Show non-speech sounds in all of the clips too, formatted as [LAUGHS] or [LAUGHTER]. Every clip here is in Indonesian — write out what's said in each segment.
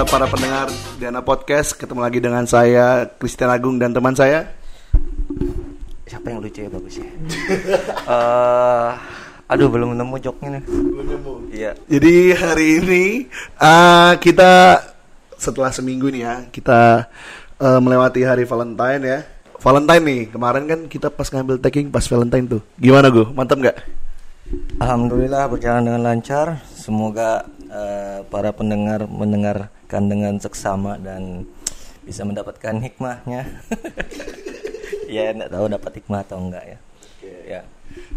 uh, para pendengar Dana Podcast. Ketemu lagi dengan saya Christian Agung dan teman saya. Siapa yang lucu ya bagus ya? [LAUGHS] Eh, aduh belum nemu joknya nih. Iya. Jadi hari ini uh, kita setelah seminggu nih ya kita uh, melewati hari Valentine ya. Valentine nih kemarin kan kita pas ngambil tagging pas Valentine tuh. Gimana gue? Mantap nggak? Alhamdulillah berjalan dengan lancar. Semoga eh, para pendengar mendengarkan dengan seksama dan bisa mendapatkan hikmahnya. [LAUGHS] ya enggak tahu dapat hikmah atau enggak ya. Ya.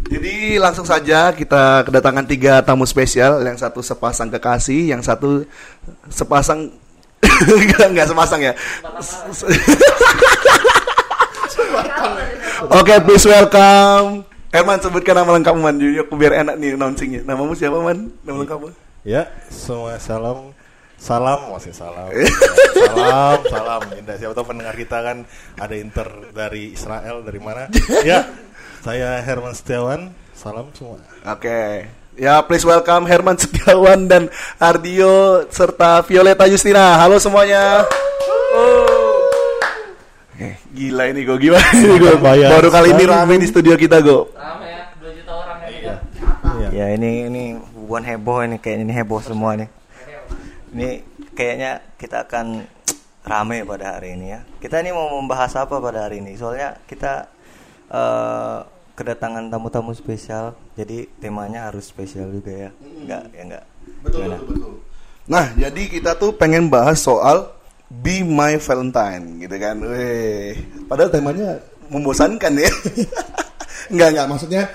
Jadi langsung saja kita kedatangan tiga tamu spesial. Yang satu sepasang kekasih, yang satu sepasang [COUGHS] enggak enggak sepasang ya. Oke, please welcome Herman sebutkan nama lengkap Man. Yuk biar enak nih announcingnya. Namamu siapa Man? Nama lengkapmu? Ya, semua salam. Salam masih salam. [LAUGHS] Salam salam. Indah. Siapa tahu pendengar kita kan ada inter dari Israel dari mana? [LAUGHS] Ya saya Herman Setiawan. Salam semua. Oke. Ya, please welcome Herman Setiawan dan Ardio serta Violeta Justina. Halo semuanya. Eh, gila ini gue gimana ini gue Bayar baru kali ini rame di studio kita gue. Rame ya, 2 juta orang ya. Iya. Ya ini ini bukan heboh ini kayak ini heboh semua nih. Ini kayaknya kita akan rame pada hari ini ya. Kita ini mau membahas apa pada hari ini? Soalnya kita eh, kedatangan tamu-tamu spesial, jadi temanya harus spesial juga ya. Enggak ya enggak. Gimana? Nah, jadi kita tuh pengen bahas soal Be My Valentine gitu kan. Weh, padahal temanya membosankan ya. [LAUGHS] enggak enggak maksudnya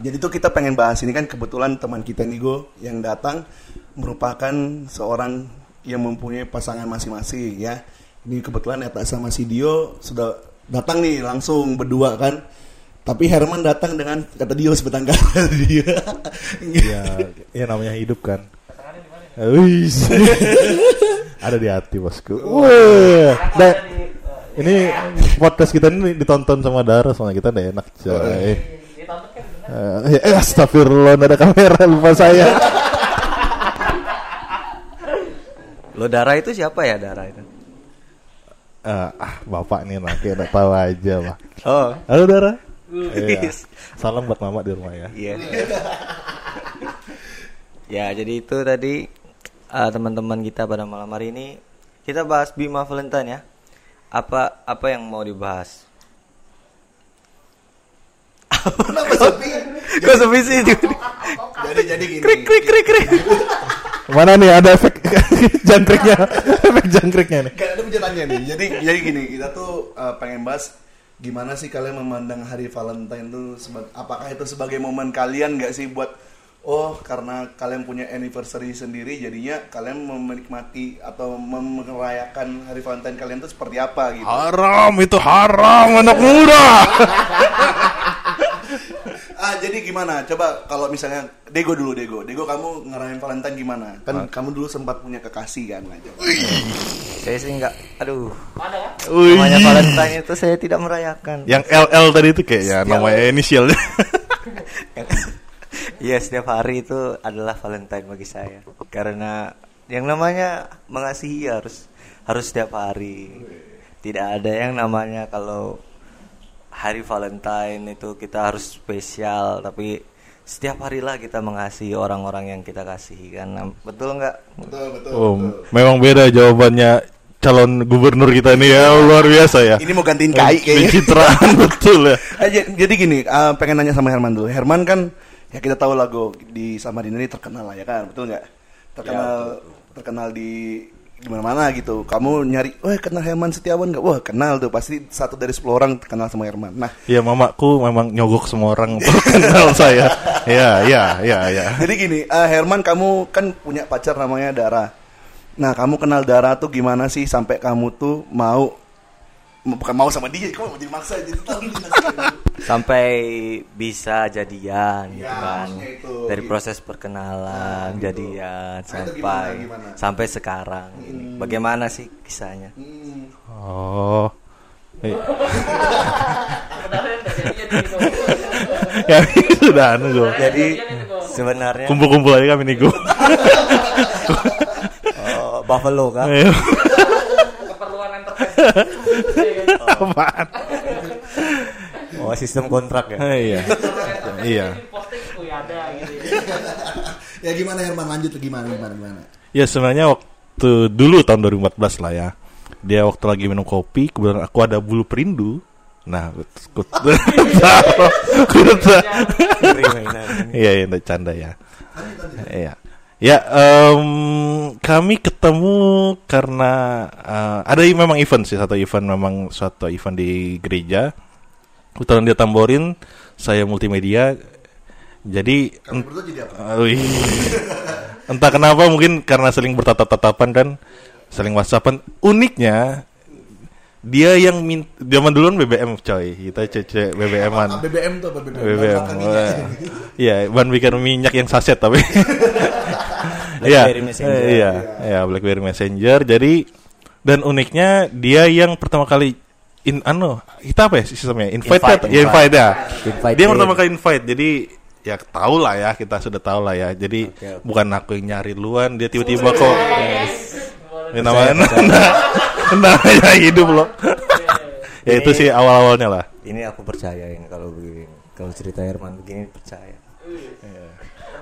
jadi tuh kita pengen bahas ini kan kebetulan teman kita Nigo yang datang merupakan seorang yang mempunyai pasangan masing-masing ya. Ini kebetulan Eta sama si Dio sudah datang nih langsung berdua kan. Tapi Herman datang dengan kata Dio sebatang kata [LAUGHS] dia. ya ya namanya hidup kan ada di hati bosku Wah, ini podcast kita ini ditonton sama Dara soalnya kita udah enak coy Bener. Eh, astagfirullah ada kamera lupa saya Lo Dara itu siapa ya Dara itu? Eh, ah bapak nih nanti udah tahu aja pak Oh, halo Dara Iya. Wis. salam buat mama di rumah ya Iya. ya, jadi itu tadi uh, teman-teman kita pada malam hari ini kita bahas Bima Valentine ya. Apa apa yang mau dibahas? Kenapa sepi? [LAUGHS] Kok sepi sih? Jadi jadi gini. krik krik krik krik. mana nih ada efek [LAUGHS] jangkriknya efek jangkriknya nih Gak ada pertanyaannya nih. Jadi jadi gini, kita tuh uh, pengen bahas gimana sih kalian memandang hari Valentine tuh apakah itu sebagai momen kalian nggak sih buat oh karena kalian punya anniversary sendiri jadinya kalian menikmati atau merayakan hari Valentine kalian tuh seperti apa gitu. haram itu haram anak muda [LAUGHS] Ah, jadi gimana? Coba kalau misalnya Dego dulu Dego. Dego kamu ngerayain Valentine gimana? Kan kamu dulu sempat punya kekasih kan aja. Saya sih enggak. Aduh. Ada ya? Namanya Valentine itu saya tidak merayakan. yang LL tadi itu kayak ya Setiap- namanya inisialnya [LAUGHS] Iya setiap hari itu adalah Valentine bagi saya karena yang namanya mengasihi harus harus setiap hari tidak ada yang namanya kalau hari Valentine itu kita harus spesial tapi setiap harilah kita mengasihi orang-orang yang kita kasihi kan betul nggak Betul, betul. oh, memang beda jawabannya calon gubernur kita ini ya luar biasa ya Ini mau gantiin KAI kayaknya. pencitraan [LAUGHS] betul ya [LAUGHS] jadi gini, eh, pengen nanya sama Herman dulu. Herman kan ya kita tahu lagu di Samarinda ini terkenal lah ya kan, betul nggak? Terkenal terkenal di di mana-mana gitu. Kamu nyari, wah kenal Herman Setiawan nggak? Wah kenal tuh, pasti satu dari 10 orang kenal sama Herman. Nah, ya mamaku memang nyogok semua orang [LAUGHS] kenal saya ya ya ya ya jadi gini, eh, Herman kamu kan punya pacar namanya Dara. Nah, kamu kenal Dara tuh gimana sih sampai kamu tuh mau bukan mau sama dia, kamu mau jadi maksa jadi tahu [LAUGHS] sampai bisa jadian gitu Ya, kan maksudnya itu, dari gitu. proses perkenalan Nah, gitu. jadian Nah, itu sampai gimana, gimana? sampai sekarang ini. bagaimana sih kisahnya Hmm. oh [LAUGHS] Eh, gitu. [LAUGHS] ya sudah anu gue jadi sebenarnya kumpul-kumpul aja kami nih gue oh, Buffalo kan? keperluan entertainment Apaan? Oh, sistem kontrak ya. iya. Iya. posting tuh ya ada gitu ya gimana Herman lanjut gimana gimana gimana Ya sebenarnya waktu dulu tahun 2014 lah ya. Dia waktu lagi minum kopi, kebetulan aku ada bulu perindu. Nah, aku. [LAUGHS] Ngeri mainan. Iya, iya, canda ya. Iya. Ya, em, kami ketemu karena eh, ada memang event sih satu event memang suatu event di gereja. Kebetulan dia tamborin, saya multimedia. Jadi jadi apa [LAUGHS] Uh. Entah kenapa mungkin karena saling bertatap-tatapan kan, saling whatsappan. Uniknya dia yang min zaman duluan BBM coy, kita cece BBM-an. Ah, BBM tuh apa BBM BBM. Iya, bahan bakar minyak yang saset tapi. [LAUGHS] Iya. Blackberry Messenger. Iya, iya BlackBerry Messenger. Jadi dan uniknya dia yang pertama kali in ano, kita apa ya sistemnya? Invite, Invite, ya, ya, invite ya. Invite dia in. pertama kali invite. Jadi ya tahu lah ya, kita sudah tahu lah ya. Jadi Oke, oke. bukan aku yang nyari duluan, dia tiba-tiba kok ini Percaya, namanya namanya hidup loh. [LAUGHS] ya itu sih awal-awalnya lah. Ini aku percaya yang kalau begini, kalau cerita Herman begini percaya.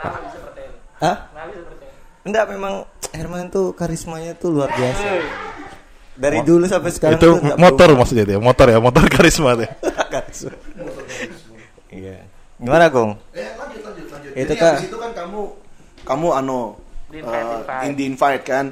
kenapa bisa percaya Hah? kenapa bisa percaya Enggak, memang Herman tuh karismanya tuh luar biasa. Dari dulu sampai sekarang itu tuh motor maksudnya dia, motor ya, motor karisma dia. berubah. [LAUGHS] Karisma. Iya. Gimana, Gong? Eh, lanjut lanjut lanjut. Itu Jadi kan- itu kan kamu kamu ano Di invite, eh, invite. in di invite kan.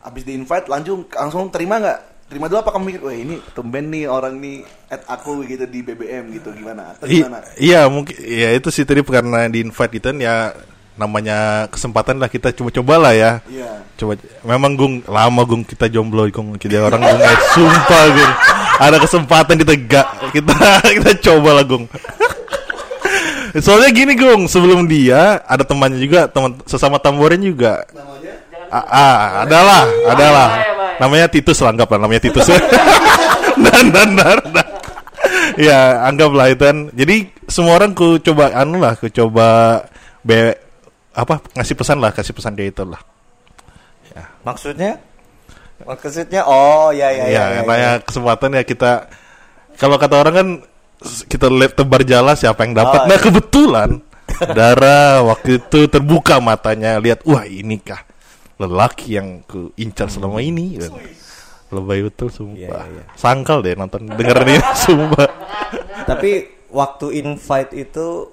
Abis di invite langsung langsung terima nggak? Terima dulu apa kamu mikir, wah ini tumben nih orang nih at aku gitu di BBM gitu gimana? Atau I- gimana? iya mungkin ya itu sih tadi karena di invite itu kan ya namanya kesempatan lah kita coba-coba lah ya. Iya. coba memang gung lama gung kita jomblo gung kita orang gung eh, sumpah gung. Ada kesempatan kita gak. Kita [LAUGHS] kita coba lah gung. [LAUGHS] Soalnya gini gung sebelum dia ada temannya juga teman sesama tamborin juga. Namanya? ah, ah adalah adalah. Bahaya. namanya Titus lah anggap lah namanya Titus. Dan dan dan dan. ya anggaplah itu kan. Jadi semua orang ku coba anu lah ku coba be apa ngasih pesan lah kasih pesan dia itu lah Maksudnya? Maksudnya oh ya ya ya, ya. ya, ya. kesempatan ya kita kalau kata orang kan kita lihat tebar jala siapa yang dapat Oh, nah iya. kebetulan [LAUGHS] Dara waktu itu terbuka matanya lihat wah ini kah lelaki yang ku incar selama ini Dan lebay betul sumpah Iya, iya, iya. sangkal deh nonton dengerin ini [LAUGHS] sumpah Tapi waktu invite itu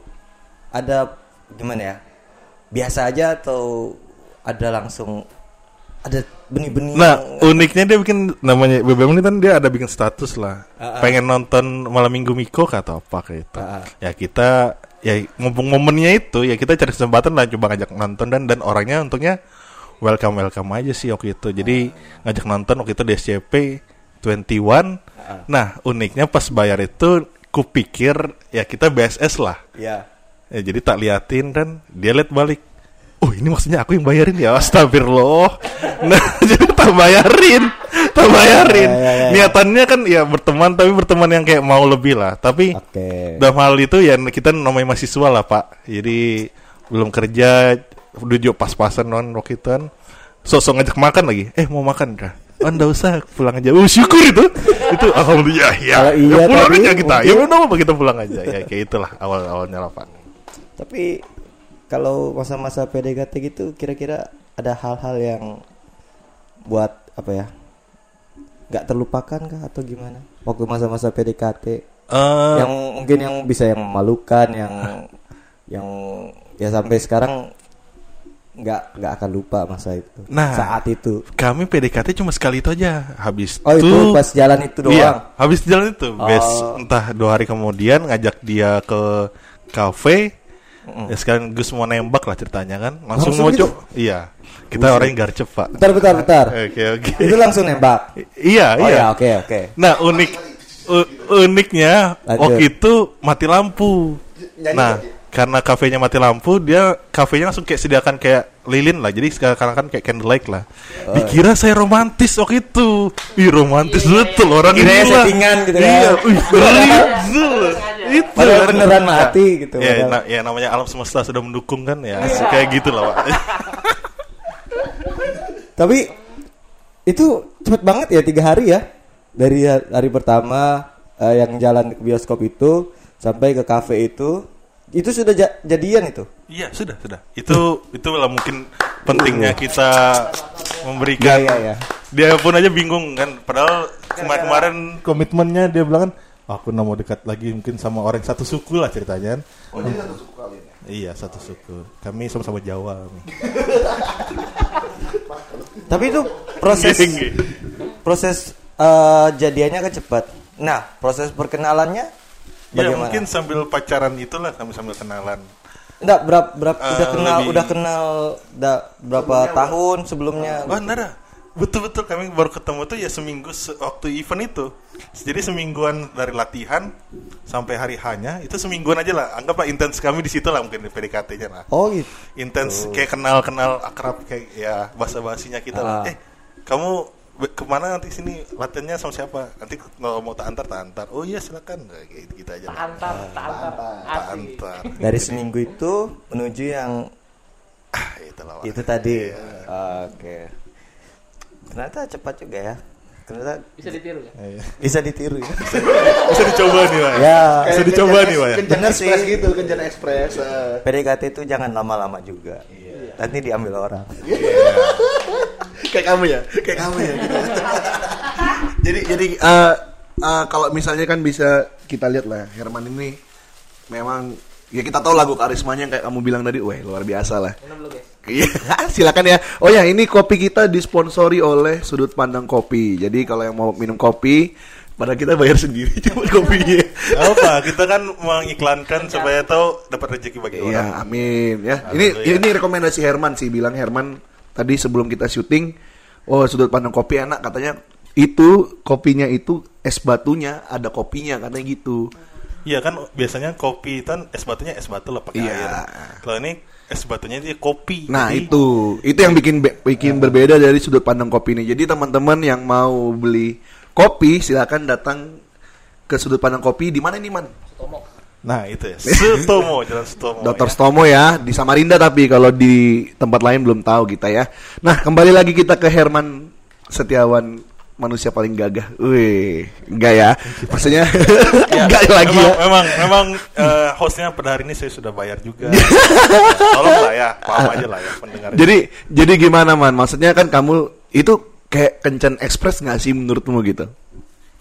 ada gimana ya? Biasa aja atau ada langsung ada benih-benih Nah, yang- uniknya dia bikin namanya BBM ini kan dia ada bikin status lah. Ah, ah. Pengen nonton malam minggu Miko atau apa kayak itu. Ah, ah. Ya kita ya mumpung momennya itu ya kita cari kesempatan lah coba ngajak nonton dan dan orangnya untungnya welcome welcome aja sih waktu itu. Jadi ngajak nonton waktu itu di SCP 21. Ah. Nah, uniknya pas bayar itu kupikir ya kita BSS lah. ya. Ya, jadi tak liatin dan dia lihat balik. Oh ini maksudnya aku yang bayarin ya? Astagfirullah. [LAUGHS] Nah [LAUGHS] jadi tak bayarin. Tak bayarin. Ya, ya, ya, ya. Niatannya kan ya berteman Tapi berteman yang kayak mau lebih lah. Tapi Oke. dalam hal itu ya kita namanya mahasiswa lah pak. Jadi belum kerja Duduk pas-pasan non waktu itu kan. Sosok ngajak makan lagi. Eh mau makan dah Oh enggak usah pulang aja. Oh syukur itu. Itu Alhamdulillah ya, Kalau iya ya pulang tadi aja kita. Ya mungkin- udah apa kita pulang aja. Ya kayak itulah awal-awalnya lah pak Tapi kalau masa-masa PDKT gitu kira-kira ada hal-hal yang buat apa ya? nggak terlupakan kah atau gimana? Waktu masa-masa PDKT Eh, yang mungkin yang bisa yang memalukan yang yang ya sampai sekarang nggak nggak akan lupa masa itu Nah. saat itu kami PDKT cuma sekali itu aja habis oh itu pas jalan itu doang iya habis jalan itu Oh. bes entah dua hari kemudian ngajak dia ke kafe ya sekarang Gus mau nembak lah ceritanya kan? Langsung, Langsung mau gitu? iya. Kita orang yang garcep pak. Bentar bentar bentar. Oke oke. Itu langsung nembak? Iya oh iya. ya oke oke. Nah unik u- uniknya Lanjut. waktu itu mati lampu. Nah karena kafenya mati lampu dia kafenya langsung kayak sediakan kayak lilin lah jadi sekarang kan kayak candlelight lah Oh. dikira saya romantis waktu itu ih romantis betul orang Kira ya gila. settingan gitu kan. iya [LAUGHS] betul. itu Padahal kan. beneran mati gitu, ya, na- ya namanya alam semesta sudah mendukung kan ya kayak gitu lah pak [LAUGHS] tapi itu cepet banget ya tiga hari ya dari ha- hari pertama eh, yang jalan ke bioskop itu sampai ke kafe itu itu sudah ja- jadian itu Iya sudah sudah. Itu [LAUGHS] itu lah mungkin pentingnya kita memberikan. ya ya Dia pun aja bingung kan. Padahal kemarin kemarin komitmennya dia bilang kan, aku nggak mau dekat lagi mungkin sama orang satu suku lah ceritanya. kan. Oh, jadi satu suku kalian ya? Iya satu suku. Kami sama-sama Jawa. [LAUGHS] tapi itu proses proses eh, jadiannya kan cepat nah proses perkenalannya Ya bagaimana mungkin sambil pacaran itulah sambil sambil kenalan. Enggak berapa berapa Eh, udah kenal lebih- udah kenal da, berapa tahun sebelumnya Oh nara betul-betul kami baru ketemu tuh ya seminggu se- waktu event itu. Jadi semingguan dari latihan sampai hari hanya itu semingguan aja lah. Anggaplah intens kami di situ lah mungkin PDKT-nya lah. oh gitu intens kayak kenal kenal akrab kayak ya bahasa bahasinya kita lah. Ah. eh kamu ke mana nanti sini latihannya sama siapa nanti kalau mau tak antar tak antar oh iya silakan kayak gitu aja lah. Antar, tak antar. tak antar dari seminggu itu menuju yang ah itu tadi Iya. oke ternyata cepat juga ya ternyata Bisa ditiru ya? Iya. bisa ditiru ya bisa dicoba nih Wak. ya bisa dicoba nih Wak, ya Kencan Bener sih. ekspres gitu, kencan ekspres. eh. PDKT itu jangan lama-lama juga nanti diambil orang kayak kamu ya, kayak kamu ya. gitu. [LAUGHS] jadi jadi eh, eh, kalau misalnya kan bisa kita lihat lah Herman ini memang ya kita tahu lagu karismanya kayak kamu bilang tadi, wah luar biasa lah. [LAUGHS] Iya, silakan ya. Oh ya, ini kopi kita disponsori oleh Sudut Pandang Kopi. Jadi kalau yang mau minum kopi, pada kita bayar sendiri [LAUGHS] cuma kopinya. Apa kita kan mengiklankan supaya tahu dapat rezeki bagi orang Iya, amin ya. Ini ini rekomendasi Herman sih bilang Herman tadi sebelum kita syuting, oh sudut pandang kopi enak katanya itu kopinya itu es batunya ada kopinya katanya gitu. Iya kan biasanya kopi kan es batunya es batu lah pakai Iya. air. Kalau ini es batunya dia kopi. Nah Jadi- itu itu yang bikin be- bikin berbeda dari sudut pandang kopi ini. Jadi teman-teman yang mau beli kopi silakan datang ke sudut pandang kopi di mana ini man? Sutomo. Nah itu ya. [LAUGHS] Sutomo jalan Sutomo. Dr. ya. Stomo ya di Samarinda tapi kalau di tempat lain belum tahu kita ya. Nah kembali lagi kita ke Herman Setiawan manusia paling gagah. Wih, enggak ya? Maksudnya [LAUGHS] Ya, [LAUGHS] enggak lagi memang, ya. Memang, memang eh, hostnya pada hari ini saya sudah bayar juga. Tolong lah ya, paham aja lah ya pendengar. Jadi jadi gimana man? Maksudnya kan kamu itu kayak kencan ekspres nggak sih menurutmu gitu?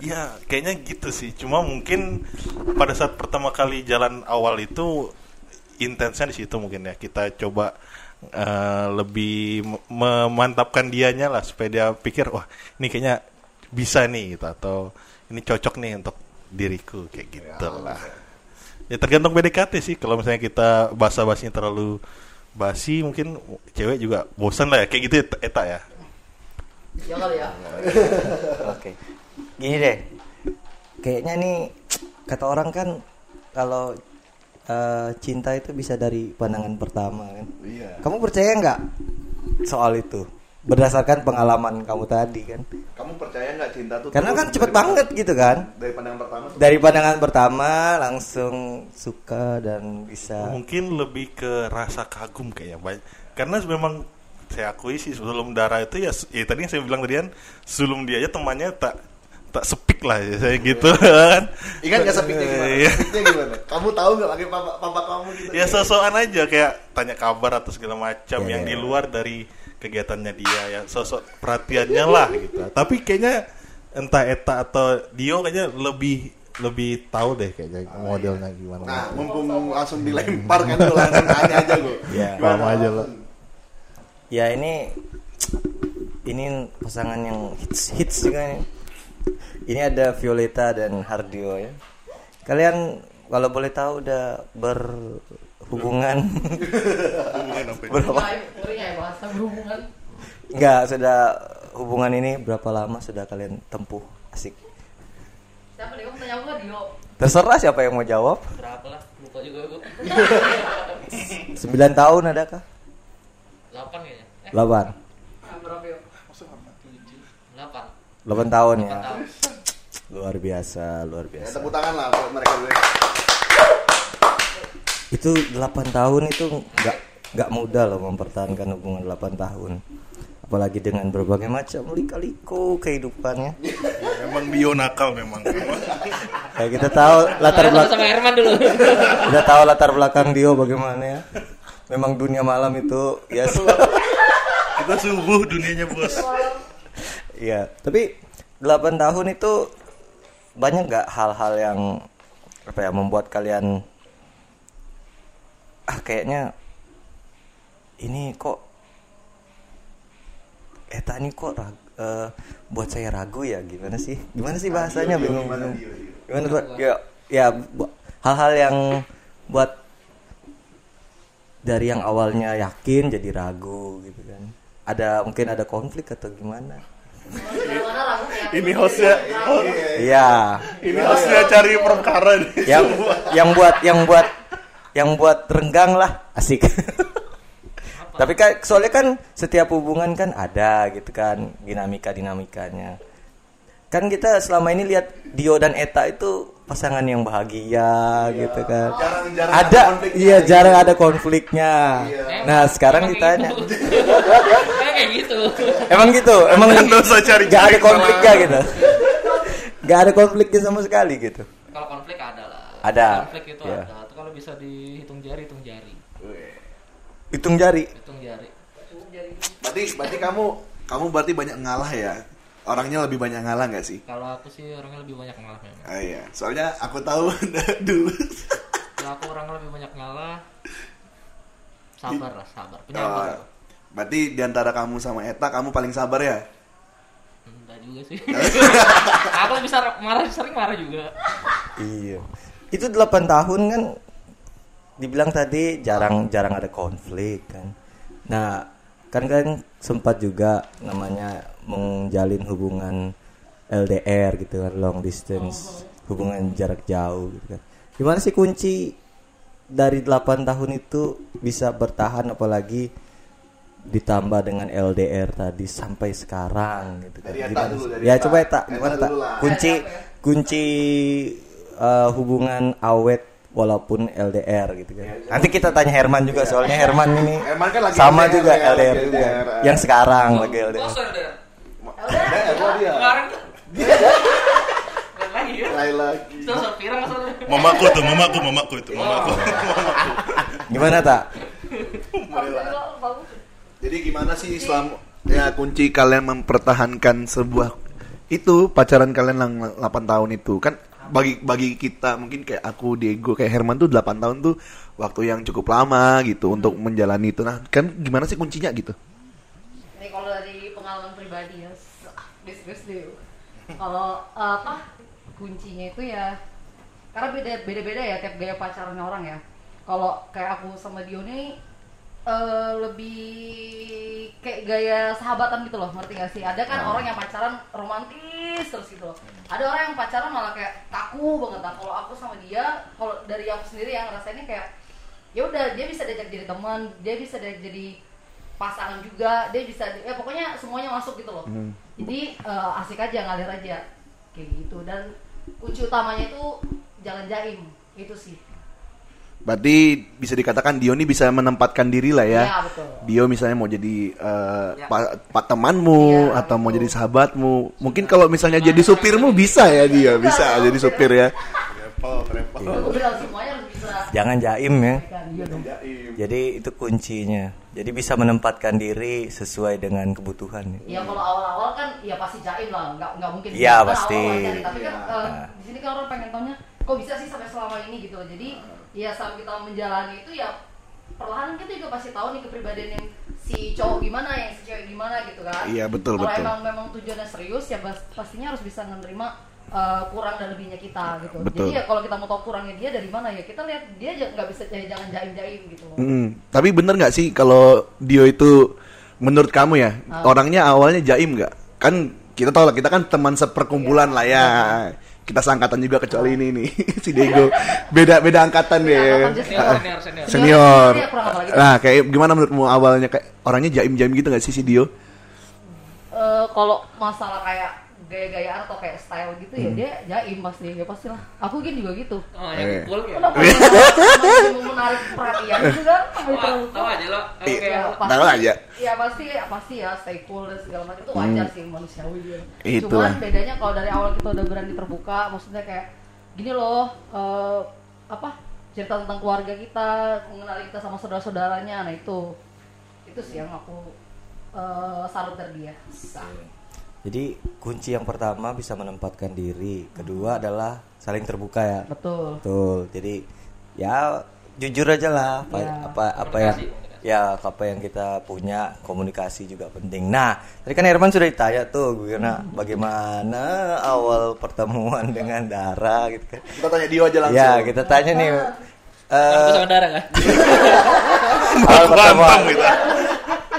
Ya, kayaknya gitu sih. Cuma mungkin pada saat pertama kali jalan awal itu intensnya di situ mungkin ya. Kita coba eh, lebih me- memantapkan dianya lah supaya dia pikir wah ini kayaknya bisa nih gitu atau ini cocok nih untuk diriku kayak gitu lah. Ya tergantung PDKT sih. Kalau misalnya kita basa-basinya terlalu basi mungkin cewek juga bosan lah ya kayak gitu ya, eta ya. Ya kali ya. [LAUGHS] Oke. Gini deh. Kayaknya nih kata orang kan kalau eh, cinta itu bisa dari pandangan pertama kan. Iya. Kamu percaya nggak soal itu? Berdasarkan pengalaman kamu tadi kan. Kamu percaya nggak cinta tuh? Karena kan cepet dari- banget gitu kan. Dari pandangan pertama. Dari pandangan pertama langsung suka dan bisa mungkin lebih ke rasa kagum kayaknya Bay- karena memang saya akui sih sebelum darah itu ya, ya tadi yang saya bilang tadi kan sebelum dia aja temannya tak tak sepik lah ya, saya gitu kan Ingat nggak sepiknya gimana? Iya. Sepiknya gimana? Kamu tahu nggak pakai papa, papa kamu gitu? ya sosokan aja kayak tanya kabar atau segala macam Ya, yang ya. di luar dari kegiatannya dia ya sosok perhatiannya lah gitu tapi kayaknya entah Eta atau Dio kayaknya lebih lebih tahu deh kayaknya modelnya gimana Nah, mumpung langsung dilempar kan langsung tanya aja gue. Paham aja lo ya ini ini pasangan yang hits hits juga nih. Ini ada Violeta dan Hardio ya. Kalian kalau boleh tahu udah berhubungan berapa? Ya bahasa berhubungan. Enggak, sudah hubungan ini berapa lama sudah kalian tempuh? Asik. Siapa nih? Tanya aku Dio. Terserah siapa yang mau jawab. Berapa lah? Lupa juga aku. 9 tahun adakah? 8 kayaknya. Eh, 8. berapa yuk? 8. 8 tahun ya. 8 tahun. Luar biasa, luar Ya, biasa. tepuk tangan lah buat mereka dulu. itu 8 tahun itu nggak nggak mudah loh mempertahankan hubungan 8 tahun apalagi dengan berbagai macam lika-liku kehidupannya. Memang Dio nakal memang. Kayak [LAUGHS] kita tahu latar belakang sama Herman dulu. [LAUGHS] Udah tahu latar belakang Dio bagaimana ya. Memang dunia malam itu ya Kita subuh dunianya bos. Iya, tapi 8 tahun itu banyak nggak hal-hal yang apa ya membuat kalian ah kayaknya ini kok Eta ini kok rag- eh, buat saya ragu ya gimana sih? Gimana sih bahasanya bingung. bingung gimana buat ya ya hal-hal yang buat dari yang awalnya yakin jadi ragu gitu kan. Ada mungkin ada konflik atau gimana? Mana ragu? Ini hostnya, Iya. Ini hostnya cari perkara nih. yang yang buat yang buat yang buat renggang lah asik. Tapi kan soalnya kan setiap hubungan kan ada gitu kan dinamika dinamikanya kan kita selama ini lihat Dio dan Eta itu pasangan yang bahagia gitu kan Jarang-jarang ada konfliknya. iya jarang ada konfliknya nah sekarang Emang ditanya kayak gitu. [LAUGHS] Emang kayak gitu. emang gitu emang Nggak usah cari nggak ada konfliknya sama- gitu nggak ada konfliknya sama sekali gitu Kalau konflik ada lah. Ada. Konflik itu Iya. ada. Itu kalau bisa dihitung jari, hitung jari. hitung jari Hitung jari. Berarti berarti kamu kamu berarti banyak ngalah ya. Orangnya lebih banyak ngalah nggak sih? Kalau aku sih orangnya lebih banyak ngalah memang. Ah iya, soalnya aku tahu [LAUGHS] dulu. Kalau aku orangnya lebih banyak ngalah. Sabar lah, sabar. Oh, Penyabar. aku. berarti di antara kamu sama Eta kamu paling sabar ya? Enggak juga sih. [LAUGHS] aku bisa marah sering marah juga. Iya. Itu 8 tahun kan dibilang tadi jarang jarang ada konflik kan. Nah, kan kan sempat juga namanya menjalin hubungan LDR gitu kan, long distance, hubungan jarak jauh gitu kan. Gimana sih kunci dari 8 tahun itu bisa bertahan apalagi ditambah dengan LDR tadi sampai sekarang gitu kan. Dari Gimana dulu, dari ya coba Eta, Eta gimana Tak? Kunci kunci eh, hubungan awet walaupun LDR gitu kan. Nanti kita tanya Herman juga soalnya Herman ini Herman kan lagi sama LDR, juga ya, LDR lagi juga. LDR. Yang sekarang lagi LDR. Bosor deh. Eh, gua dia. Lagi ya. Lain lagi. Mamaku tuh, mamaku, mamaku itu, mamaku. Gimana tak? Jadi gimana sih Islam ya kunci kalian mempertahankan sebuah itu pacaran kalian yang 8 tahun itu kan bagi bagi kita mungkin kayak aku Diego kayak Herman tuh 8 tahun tuh waktu yang cukup lama gitu untuk menjalani itu nah kan gimana sih kuncinya gitu Ini kalau dari pengalaman pribadi ya, bisnis deh. Kalau eh, apa kuncinya itu ya, karena beda beda beda ya tiap gaya pacarannya orang ya. Kalau kayak aku sama Dio nih eh, lebih kayak gaya sahabatan gitu loh, ngerti gak sih? Ada kan orang yang pacaran romantis terus gitu loh. Ada orang yang pacaran malah kayak kaku banget. Nah, kalau aku sama dia, kalau dari aku sendiri yang ngerasainnya kayak ya udah dia bisa diajak jadi teman, dia bisa diajak jadi pasangan juga dia bisa ya pokoknya semuanya masuk gitu loh. Jadi eh, asik aja ngalir aja. Kayak gitu. Dan kunci utamanya itu jangan jaim. Itu sih berarti bisa dikatakan Dio ini bisa menempatkan diri lah ya Iya, betul. Dio misalnya mau jadi eh, Ya. pa- pa- temanmu Iya, atau mau betul. jadi sahabatmu mungkin kalau misalnya jadi supirmu bisa ya dia bisa jadi supir ya Jangan jaim ya. iya Jadi itu kuncinya. Jadi bisa menempatkan diri sesuai dengan kebutuhan. ya kalau awal-awal kan ya pasti jaim lah nggak nggak mungkin Iya, pasti. awal-awal kan. tapi kan Iya. eh, di sini kan orang pengen taunya kok bisa sih sampai selama ini gitu jadi ya saat kita menjalani itu ya perlahan kita juga pasti tahu nih kepribadian yang si cowok gimana yang si cewek gimana gitu kan Iya, betul, kalau betul. emang memang tujuannya serius ya pastinya harus bisa menerima eh, kurang dan lebihnya kita gitu Betul. jadi ya kalau kita mau tahu kurangnya dia dari mana ya kita lihat dia nggak bisa ya, jangan jaim jaim gitu loh Mm, tapi bener nggak sih kalau Dio itu menurut kamu ya Ah. orangnya awalnya jaim nggak? Kan kita tahu lah kita kan teman seperkumpulan Iya. lah ya. Kita seangkatan juga kecuali ini nih [LAUGHS] si Diego beda beda angkatan deh. Senior, Ah, senior, senior. Senior. Lagi? Nah kayak gimana menurutmu awalnya kayak orangnya jaim jaim gitu nggak sih si Dio? Eh, kalau masalah kayak gaya-gayaan atau kayak style gitu ya dia jaim pasti ya pastilah aku gini juga gitu Oh, Eh. yang cool kayak. kenapa [LAUGHS] ya? mau menarik perhatian gitu kan Tahu [LAUGHS] tahu aja lo. Tahu aja. Ya pasti ya pasti ya stay cool dan segala macam itu wajar sih manusiawi dia. Cuman bedanya kalau dari awal kita udah berani terbuka, maksudnya kayak gini loh, eh, apa cerita tentang keluarga kita, mengenali kita sama saudara-saudaranya, nah itu itu sih yang aku eh, salut dari dia. Jadi kunci yang pertama bisa menempatkan diri, kedua adalah saling terbuka ya. Betul. Betul. Jadi ya jujur aja lah apa Ya. apa apa yang ya apa yang kita punya komunikasi juga penting. Nah, tadi kan Herman sudah ditanya tuh karena bagaimana awal pertemuan dengan Dara gitu kan. Kita tanya Dio aja langsung. Ya, kita tanya nih eh sama Dara kan. [LAUGHS] pertemuan gitu.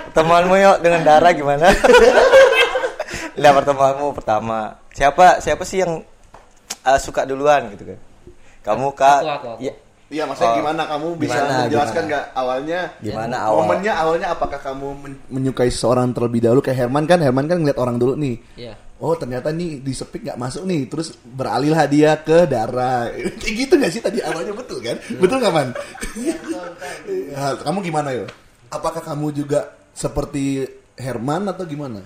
pertemuanmu yuk dengan Dara gimana? [LAUGHS] Lah pertemuanmu pertama. Siapa siapa sih yang eh, suka duluan gitu kan? Kamu Kak? Aku, aku, aku. Ya, Iya, maksudnya Oh. gimana kamu bisa Gimana, menjelaskan gimana? nggak awalnya? Gimana awal? Momennya awalnya apakah kamu men- menyukai seseorang terlebih dahulu kayak Herman kan? Herman kan ngeliat orang dulu nih. Iya. Oh ternyata nih di sepik nggak masuk nih, terus beralihlah dia ke darah. [LAUGHS] Kayak gitu nggak sih tadi awalnya betul kan? Betul nggak man? [LAUGHS] Ya, kamu gimana yo? Apakah kamu juga seperti Herman atau gimana?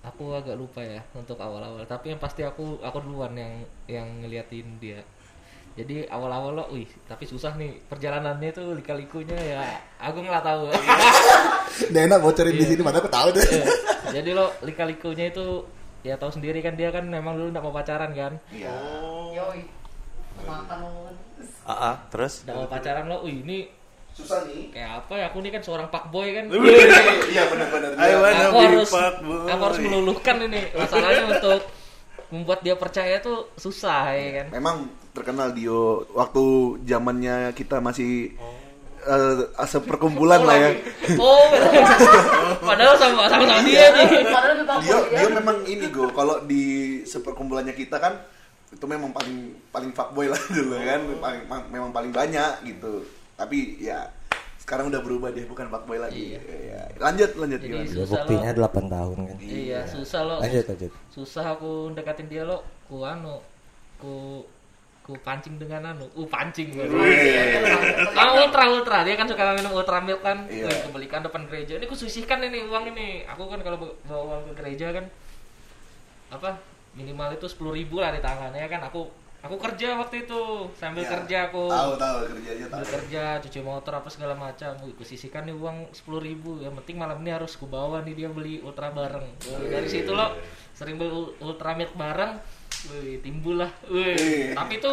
Aku agak lupa ya untuk awal-awal, tapi yang pasti aku aku duluan yang yang ngeliatin dia. Jadi awal-awal lo, wih, tapi susah nih perjalanannya tuh lika-likunya ya. Aku nggak tahu. [LAUGHS] Nggak enak bocorin di sini, padahal aku tahu deh. Iya. Jadi lo lika-likunya itu ya tahu sendiri kan dia kan memang dulu nggak mau pacaran kan. Yoi. Makan omongan. Ah, ah, terus? Nggak mau pacaran lo, wih ini Susah nih. kayak apa ya? Aku ini kan seorang fuckboy kan. [LAUGHS] Iya benar-benar. I wanna aku harus aku harus meluluhkan ini masalahnya untuk membuat dia percaya tuh susah ya kan Memang terkenal Dio waktu zamannya kita masih eh seperkumpulan lah ya. [LAUGHS] oh [LAUGHS] padahal sama sama sama dia nih Dio. Dio memang ini go kalau di seperkumpulannya kita kan itu memang paling paling fuckboy lah dulu kan paling ma- memang paling banyak gitu tapi ya sekarang udah berubah dia bukan fuckboy lagi. Ya. lanjut lanjut Jadi gimana? Ya Susah buktinya lo. 8 tahun kan. iya susah lo. Lanjut lanjut. susah aku deketin dia lo. Ku anu ku ku pancing dengan anu. Uh pancing gue ah ultra ultra. Dia kan suka minum ultra milk kan. Iya. Depan gereja. Ini ku sisihkan ini uang ini. Aku kan kalau bawa uang ke gereja kan apa minimal itu sepuluh ribu lah di tangannya kan. Aku aku kerja waktu itu sambil Ya, kerja aku. tahu tahu kerjanya tahu sambil kerja cuci motor apa segala macam. Wih, ku sisihkan nih uang sepuluh ribu. Yang penting malam ini harus ku bawa nih dia beli ultra bareng. Wih, dari situ lo sering beli ul- ultra milk bareng. Wih, timbul lah. Wih, tapi itu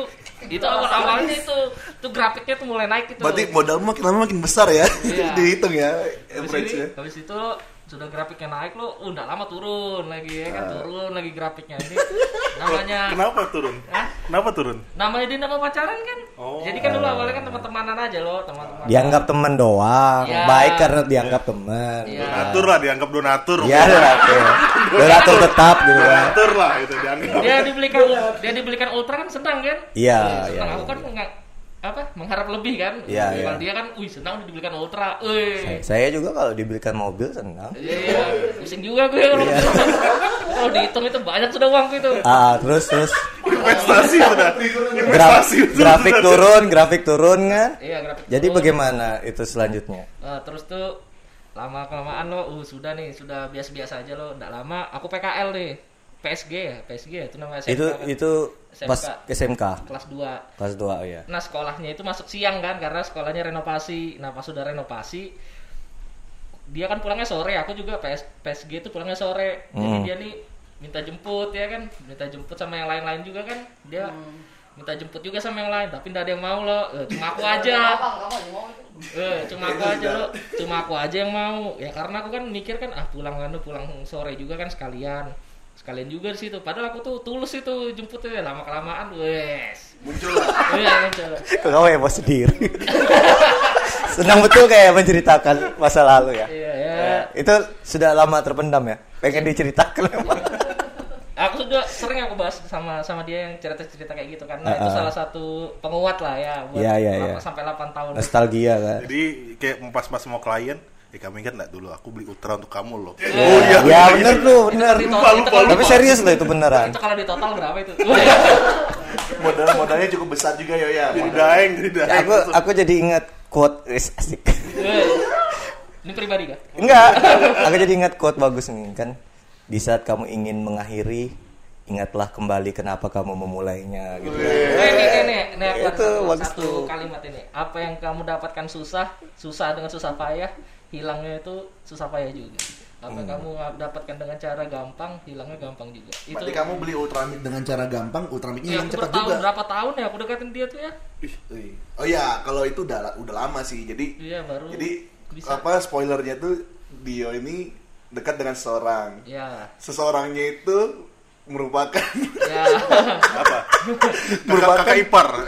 itu awal awalnya itu itu grafiknya tuh mulai naik gitu. berarti modalmu makin lama makin besar ya. Iya. [LAUGHS] dihitung ya average ya habis itu sudah grafiknya naik lo udah lama turun lagi ya kan turun lagi grafiknya ini [LAUGHS] namanya Kenapa turun? Hah? Kenapa turun? namanya dia nama pacaran kan Oh. jadi kan dulu awalnya kan teman-temanan aja lo teman-teman Dianggap teman doang. Ya. Baik karena dianggap teman. Iya. Donatur lah, dianggap donatur. Iya, donatur. [LAUGHS] Donatur tetap gitu kan. Donatur lah itu dianggap. dia dibelikan dia dibelikan ultra kan senang kan Iya, iya, aku iya. kan nggak apa mengharap lebih kan Iya, Kalau iya. dia kan wih senang udah dibelikan ultra wih Saya juga kalau dibelikan mobil senang. Iya, pusing juga gue kalau kalau dihitung itu banyak sudah uangku itu. Ah, terus terus Investasi sudah. Investasi grafik turun, grafik turun kan? Iya, grafik. Jadi turun. bagaimana itu selanjutnya? Eh, terus tuh lama kelamaan lo, uh, sudah nih, sudah biasa-biasa aja lo. Nggak lama, aku PKL nih. PSG ya, PSG ya, itu namanya Itu kan. itu pas SMK. SMK kelas 2. kelas 2 oh ya. Nah, sekolahnya itu masuk siang kan karena sekolahnya renovasi. Nah, pas sudah renovasi dia kan pulangnya sore, aku juga PS, PSG itu pulangnya sore. Jadi Hmm. dia nih minta jemput ya kan, minta jemput sama yang lain-lain juga kan. Dia minta jemput juga sama yang lain, tapi nggak ada yang mau lo. Eh, cuma aku aja. Apa kamu aja mau itu? Eh, cuma aku aja lo, cuma aku aja yang mau. Ya karena aku kan mikir kan ah pulang kan pulang sore juga kan sekalian. Sekalian juga di situ. Padahal aku tuh tulus itu jemputnya lama kelamaan wes. muncul lah Iya, muncul. Kamu heboh sendiri? [LAUGHS] Senang betul kayak menceritakan masa lalu ya. Iya, ya. Itu sudah lama terpendam ya. Pengen diceritakan emang. [LAUGHS] Aku sudah sering aku bahas sama sama dia yang cerita-cerita kayak gitu karena itu Ah, ah. salah satu penguat lah ya buat Iya, iya, iya. sampai 8 tahun. Nostalgia kan. Jadi kayak pas pas mau klien, di kami kan enggak dulu aku beli Ultra untuk kamu loh. Oh iya. Ya bener tuh, bener. Itu- Lupa, lupa, kalau- Tapi serius loh itu beneran. itu kalau di total berapa itu [LAUGHS] Modal modalnya cukup besar juga yo ya. Jadi Modal- daeng, jadi Ya, daeng. aku aku jadi ingat quote wis asik. ini pribadi kan Enggak, aku jadi ingat quote bagus nih kan. Di saat kamu ingin mengakhiri, ingatlah kembali kenapa kamu memulainya gitu. kan. Eh, ini ini ini, ini apa, Itu satu, tuh. kalimat ini apa yang kamu dapatkan susah susah dengan susah payah hilangnya itu susah payah juga apa Hmm. kamu dapatkan dengan cara gampang hilangnya gampang juga itu Berarti kamu beli Ultramid dengan cara gampang, Ultramidnya ya, hilang cepat juga. berapa tahun ya aku deketin dia tuh ya. Oh iya, kalau itu udah udah lama sih. Jadi iya baru jadi bisa apa spoilernya tuh Dio ini dekat dengan seseorang. ya Seseorangnya itu merupakan ya [LAUGHS] Apa? [LAUGHS] Merupakan- Kakak ipar. [LAUGHS]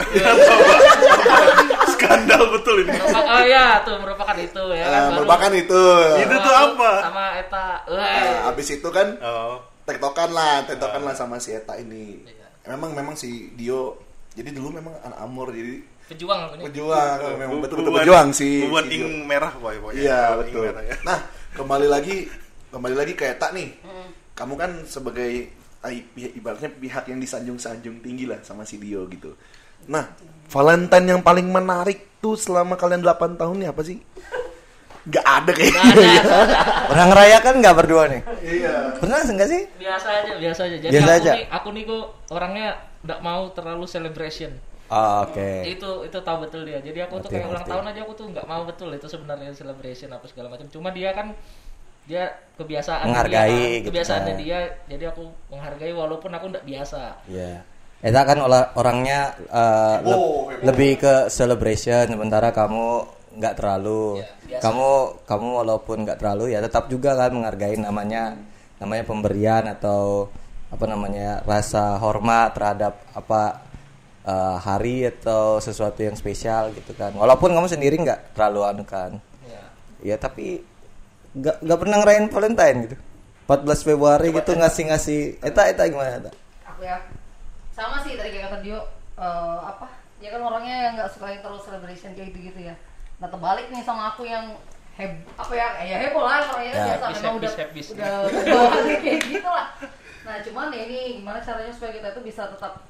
Skandal betul ini. merupakan oh ya tuh merupakan itu ya kan eh, baru- merupakan itu. Itu tuh apa? sama Eta Nah, eh. abis itu kan Oh. tektokan lah, tektokan lah sama si Eta ini. Iya. Memang memang si Dio jadi dulu memang anak amor jadi pejuang pejuang, memang Bu- betul-betul pejuang si. bubuan si Dio. ing merah boy boy. Iya betul. merah, ya. Nah kembali lagi kembali lagi ke Eta nih. Hmm. Kamu kan sebagai ibaratnya pihak yang disanjung-sanjung tinggi lah sama si Dio gitu. Nah Valentine yang paling menarik tuh selama kalian 8 tahun nih apa sih? Gak ada kayaknya. Pernah ngerayakan [LAUGHS] nggak berdua nih? Iya. Pernah enggak sih? biasa aja biasa aja jadi Biasa aku aja. nih aku nih kok orangnya nggak mau terlalu celebration Oh, Oke. itu itu tahu betul dia jadi aku tuh Ngerti, kayak ulang tahun aja aku tuh nggak mau betul itu sebenarnya celebration apa segala macam cuma dia kan dia kebiasaan Menghargai dia, kan, gitu kebiasaannya kan. dia jadi aku menghargai walaupun aku nggak biasa Iya. Eta kan olah- orangnya eh, leb- Heboh, heboh. lebih ke celebration sementara kamu nggak terlalu. Ya, biasa. kamu kamu walaupun nggak terlalu ya tetap juga kan menghargai namanya namanya pemberian atau apa namanya rasa hormat terhadap apa eh, hari atau sesuatu yang spesial gitu kan. Walaupun kamu sendiri nggak terlalu anu kan. ya Ya tapi nggak nggak pernah ngerayain Valentine gitu. 14 Februari gitu ngasih-ngasih eta eta gimana eta? aku ya sama sih tadi kayak kata Dio eh, apa dia kan orangnya yang nggak suka yang terlalu celebration kayak gitu gitu ya. Nah terbalik nih sama aku yang heb apa ya ya heboh lah orangnya Ya. biasa memang udah habis. udah bawaannya [LAUGHS] kayak gitu lah. Nah cuman ya ini gimana caranya supaya kita itu bisa tetap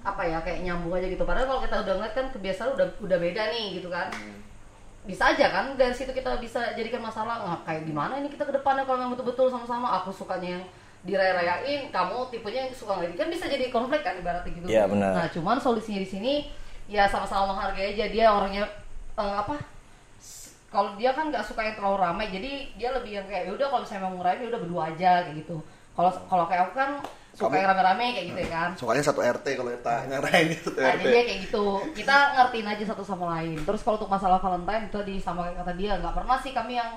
apa ya kayak nyambung aja gitu. Padahal kalau kita udah ngeliat kan kebiasaan udah udah beda nih gitu kan. Bisa aja kan dari situ kita bisa jadikan masalah nggak kayak gimana ini kita ke depannya kalau memang betul-betul sama-sama? Aku sukanya yang diraya-rayain kamu tipenya yang suka nggak kan bisa jadi konflik kan ibaratnya gitu Iya, benar. nah cuman solusinya di sini ya sama-sama menghargai aja dia orangnya eh, apa s- kalau dia kan nggak suka yang terlalu ramai jadi dia lebih yang kayak yaudah kalau misalnya mau ngerayain ya udah berdua aja kayak gitu kalau kalau kayak aku kan suka Kamu- yang rame-rame kayak gitu ya kan Sukanya satu RT kalau Eta ngarahin itu satu Nah, RT. jadi ya kayak gitu. Kita ngertiin aja satu sama lain. Terus kalau untuk masalah Valentine itu di sama kayak kata dia nggak pernah sih kami yang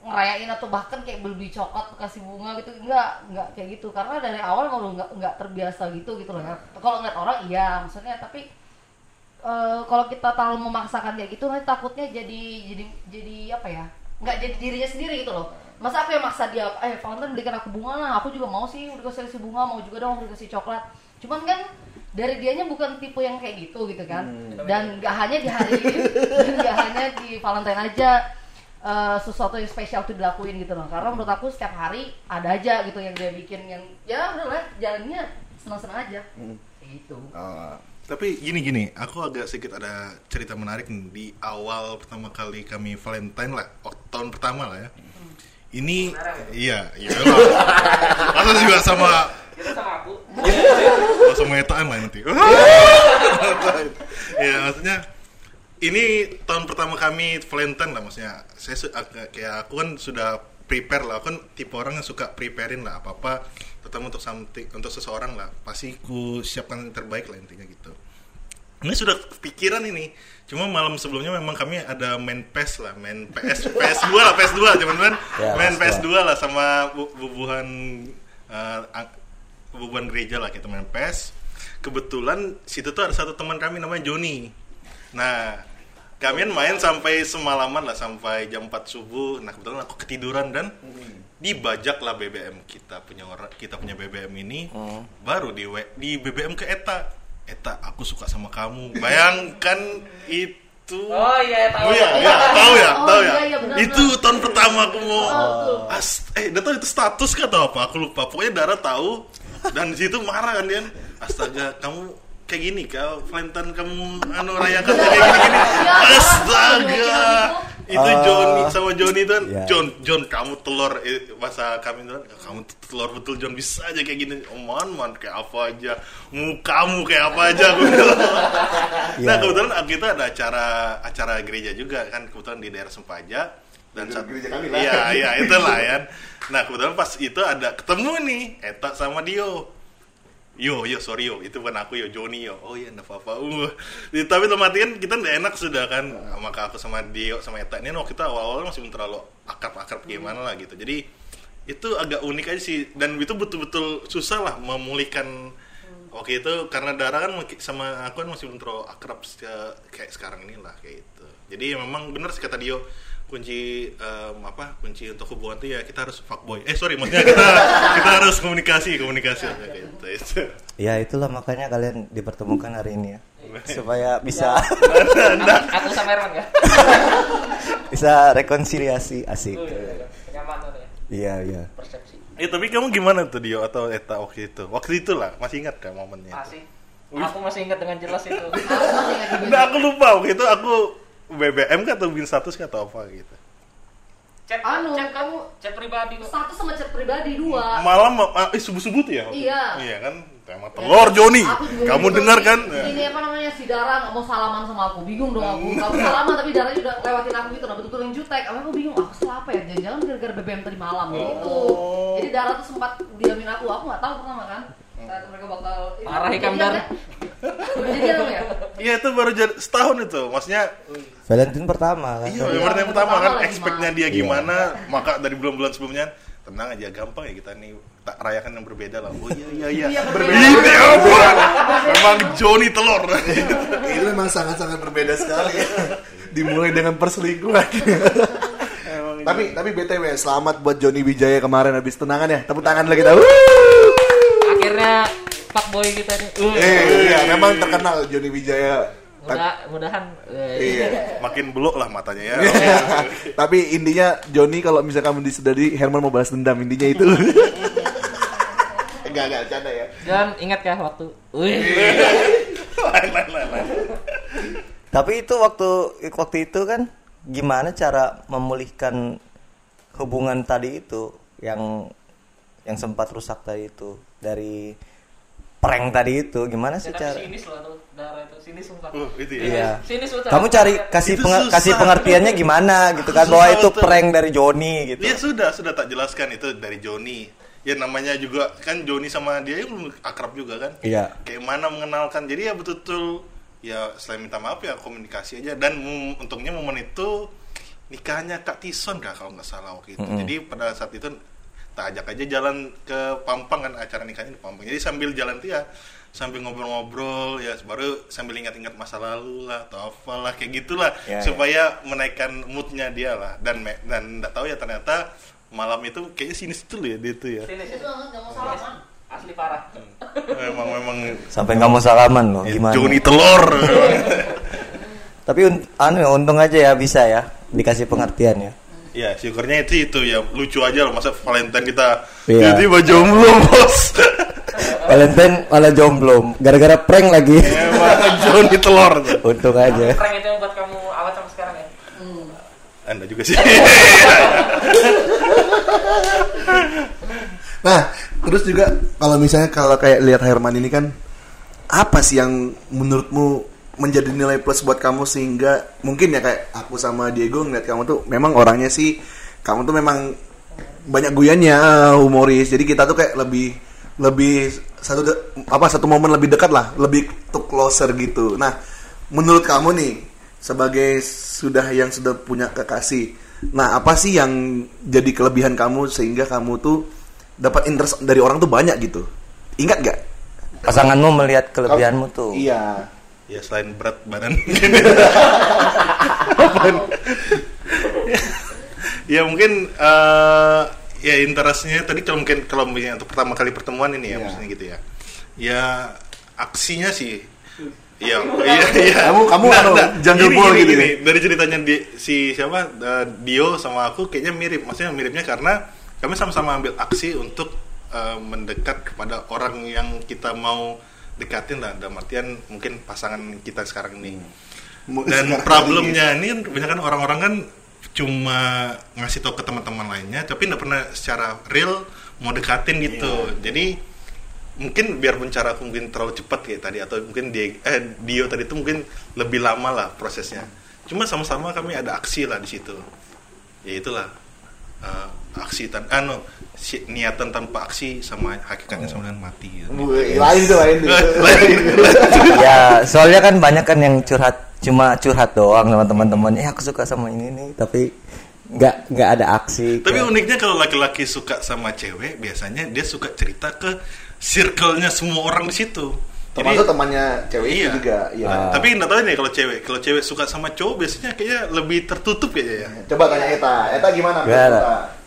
ngerayain atau bahkan kayak beli coklat kasih bunga gitu enggak enggak kayak gitu. Karena dari awal kalau nggak nggak terbiasa gitu gitu loh. Kalau ngeliat orang iya maksudnya tapi eh, kalau kita terlalu memaksakan kayak gitu nanti takutnya jadi jadi jadi apa ya nggak jadi dirinya sendiri gitu loh. Masa aku yang maksa dia eh Valentine belikan aku bunga lah aku juga mau sih udah kasih bunga mau juga dong udah kasih coklat. Cuman kan dari dianya bukan tipe yang kayak gitu gitu kan. Dan nggak hanya di hari dan [LAUGHS] nggak hanya di Valentine aja eh, sesuatu yang spesial tuh dilakuin gitu loh. Karena menurut aku setiap hari ada aja gitu yang dia bikin yang ya udahlah jalannya senang-senang aja. Kayak gitu. Ah, Tapi gini gini, aku agak sedikit ada cerita menarik nih. Di awal pertama kali kami Valentine lah, tahun pertama lah ya. Ini iya, iya lah. Masa juga sama itu sama aku. [LAUGHS] Oh, sama etaan lah nanti. [LAUGHS] Iya, maksudnya ini tahun pertama kami Valentine lah maksudnya. Saya kayak aku kan sudah prepare lah, aku kan tipe orang yang suka preparein lah apa-apa terutama untuk something untuk seseorang lah. Pasti ku siapkan yang terbaik lah intinya gitu. Ini sudah pikiran ini. Cuma malam sebelumnya memang kami ada main PES lah, main PS [LAUGHS] PS2 lah, PS2 teman-teman. Ya, main PS2. PS2 lah sama bu- bubuhan ang- bubuhan gereja lah kita main PES. Kebetulan situ tuh ada satu teman kami namanya Joni. Nah, kami main sampai semalaman lah sampai jam 4 subuh. Nah, kebetulan aku ketiduran dan dibajak lah BBM kita punya orang kita punya BBM ini baru di W- di BBM ke Eta Eta aku suka sama kamu bayangkan [LAUGHS] itu Oh iya, tahu. Oh iya, iya, tahu ya, Oh, tahu iya, ya. iya, benar, itu benar. tahun pertama aku mau betul. As- eh, udah tahu itu status kah atau apa? Aku lupa. Pokoknya Dara tahu dan di situ marah kan dia. Astaga, kamu kayak gini kau Valentine kamu anu rayakan kayak gini gini. Ya, Astaga. Itu Ah. Joni sama Joni itu kan Iya. John John kamu telur eh, bahasa kami itu kan kamu tuh telur betul John bisa aja kayak gini oh man man kayak apa aja mukamu kayak apa aja aku bilang. nah Iya. kebetulan kita ada acara acara gereja juga kan kebetulan di daerah Sempaja dan Gereja- saat gereja kami lah. iya iya itulah ya nah kebetulan pas itu ada ketemu nih Eta sama Dio Yo, yo, sorry yo, itu bukan aku yo, Joni yo. Oh iya, enggak apa-apa. Uh. Tapi otomatis kan kita nggak enak sudah kan, maka aku sama Dio sama Eta ini waktu kita awal-awal masih belum terlalu akrab-akrab gimana lah gitu. Jadi itu agak unik aja sih, dan itu betul-betul susah lah memulihkan Oke itu karena Dara kan sama aku kan masih belum terlalu akrab kayak sekarang ini lah kayak itu. Jadi memang benar sih kata Dio kunci em, apa kunci untuk hubungan tuh ya kita harus fuckboy. Eh sorry maksudnya kita kita harus komunikasi komunikasi kayak gitu. itu. Ya itulah makanya kalian dipertemukan hari ini ya. Supaya bisa Aku sama Erwan ya. bisa rekonsiliasi asik. Oh, iya, iya. Ya, Iya, iya. persepsi. Eh tapi kamu gimana tuh Dio atau Eta waktu itu? Waktu itu lah masih ingat kan momennya? itu? Masih. Aku masih ingat dengan jelas itu. Aku. Nah aku lupa waktu itu aku BBM kah atau bin status kah atau apa gitu. Chat, Anu, chat kamu chat pribadi kok. status sama chat pribadi dua. Malam ah, eh subuh subuh tuh ya? Iya. Iya kan emang telur Joni. Aku juga Kamu dengar kan? Ini apa namanya si Dara nggak mau salaman sama aku, bingung dong aku. Kamu salaman tapi Dara udah lewatin aku gitu, nah betul-betul yang jutek. Aku aku bingung, aku salah apa ya? Jangan-jangan gara-gara BBM tadi malam gitu. Oh. Jadi Dara tuh sempat diamin aku, aku nggak tahu pertama kan. Saat mereka bakal Parah, jadian Dar. kan? Ya? Iya itu baru jadi setahun itu. Maksudnya Valentine pertama kan. iya Iya, yang pertama kan pertama lagi, expectnya dia gimana, maka dari bulan-bulan sebelumnya tenang aja gampang ya kita nih tak rayakan yang berbeda lah. Oh iya iya iya. Iya, berbeda. Ini apa? Memang Joni telur. itu memang sangat-sangat berbeda sekali ya. Dimulai dengan perselingkuhan. tapi tapi BTW selamat buat Joni Wijaya kemarin habis tenangan ya. Tepuk tangan lagi kita. Akhirnya Pak Boy kita nih. Uh, Eh, iya, memang terkenal Joni Wijaya. Mudah mudahan eh, Iya. Makin belok lah matanya ya. [LAUGHS] Tapi intinya Joni kalau misalnya kamu disedari Herman mau balas dendam intinya itu. enggak enggak canda ya. Dan ingat ya waktu. Wih. Tapi itu waktu waktu itu kan gimana cara memulihkan hubungan tadi itu yang yang sempat rusak tadi itu dari prank tadi itu gimana sih Ya, cara? sinis loh tuh darah itu sinis sumpah. Uh, itu ya. Iya. Sinis. Kamu cari kasih susah. kasih pengertiannya gimana gitu kan Susah bahwa itu betul. prank dari Joni gitu. Ya sudah, sudah tak jelaskan itu dari Joni. Ya namanya juga kan Joni sama dia belum akrab juga kan. Iya. Kayak mana mengenalkan. Jadi ya betul-betul ya selain minta maaf ya komunikasi aja dan untungnya momen itu nikahnya Kak Tison kah kalau nggak salah waktu itu. Mm-mm. Jadi pada saat itu tak ajak aja jalan ke Pampang kan acara nikahnya di Pampang. Jadi sambil jalan tuh ya sambil ngobrol-ngobrol ya baru sambil ingat-ingat masa lalu lah atau apalah kayak gitulah Ya, ya. supaya menaikkan moodnya dia lah dan me- dan nggak tahu ya ternyata malam itu kayaknya sinis tuh ya dia tuh ya Sinis. Itu banget nggak mau salaman. Asli parah. memang memang Sampai nggak mau salaman loh ya, gimana? Joni telur [LAUGHS] Tapi un- anu ya untung aja ya bisa ya dikasih pengertian ya. Ya syukurnya itu itu ya lucu aja loh masa Valentine kita Iya. jadi jomblo [LAUGHS] bos Valentine malah jomblo gara-gara prank lagi. emang Joni telur tuh untung aja. Prank itu yang buat kamu awet sampai sekarang ya. anda juga sih [LAUGHS] Nah, terus juga kalau misalnya kalau kayak lihat Herman ini kan apa sih yang menurutmu menjadi nilai plus buat kamu sehingga mungkin ya kayak aku sama Diego ngeliat kamu tuh memang orangnya sih kamu tuh memang banyak guyannya humoris. Jadi kita tuh kayak lebih lebih satu de- apa satu momen lebih dekat lah lebih tuh closer gitu. Nah menurut kamu nih sebagai sudah yang sudah punya kekasih nah apa sih yang jadi kelebihan kamu sehingga kamu tuh dapat interest dari orang tuh banyak gitu? Ingat nggak? Pasanganmu melihat kelebihanmu tuh. iya ya selain berat badan [LAUGHS] ya mungkin eh, ya interestnya tadi kalau mungkin kalau misalnya untuk pertama kali pertemuan ini ya Iya. maksudnya gitu ya ya aksinya sih Iya, iya, iya. Kamu- kamu anu, jungle gini, ball gitu gini. ya? Dari ceritanya di, si siapa eh, Dio sama aku kayaknya mirip. Maksudnya miripnya karena kami sama-sama ambil aksi untuk eh, mendekat kepada orang yang kita mau dekatin lah. Dalam artian mungkin pasangan kita sekarang ini. Mu- Dan sekarang problemnya ini kan kebanyakan orang-orang kan cuma ngasih tahu ke teman-teman lainnya, tapi nggak pernah secara real mau dekatin gitu. Jadi mungkin biarpun cara aku mungkin terlalu cepat kayak tadi atau mungkin dia eh Dio tadi itu mungkin lebih lama lah prosesnya. Cuma sama-sama kami ada aksi lah di situ. Ya itulah eh, aksi tan anu si- niatan tanpa aksi sama hakikatnya sama dengan mati. gitu. Wih, lain tuh lain tuh. [LAUGHS] Lain. [LAUGHS] ya soalnya kan banyak kan yang curhat cuma curhat doang sama teman-teman eh aku suka sama ini nih tapi nggak nggak ada aksi Tapi Kayak- uniknya kalau laki-laki suka sama cewek, biasanya dia suka cerita ke circle-nya semua orang di situ. Termasuk temannya cewek itu Iya. juga. Iya. Ah. Tapi nggak tahu nih kalau cewek, kalau cewek suka sama cowok biasanya kayaknya lebih tertutup kayaknya ya. Coba tanya Eta. Eta gimana? Gak ada. Eta?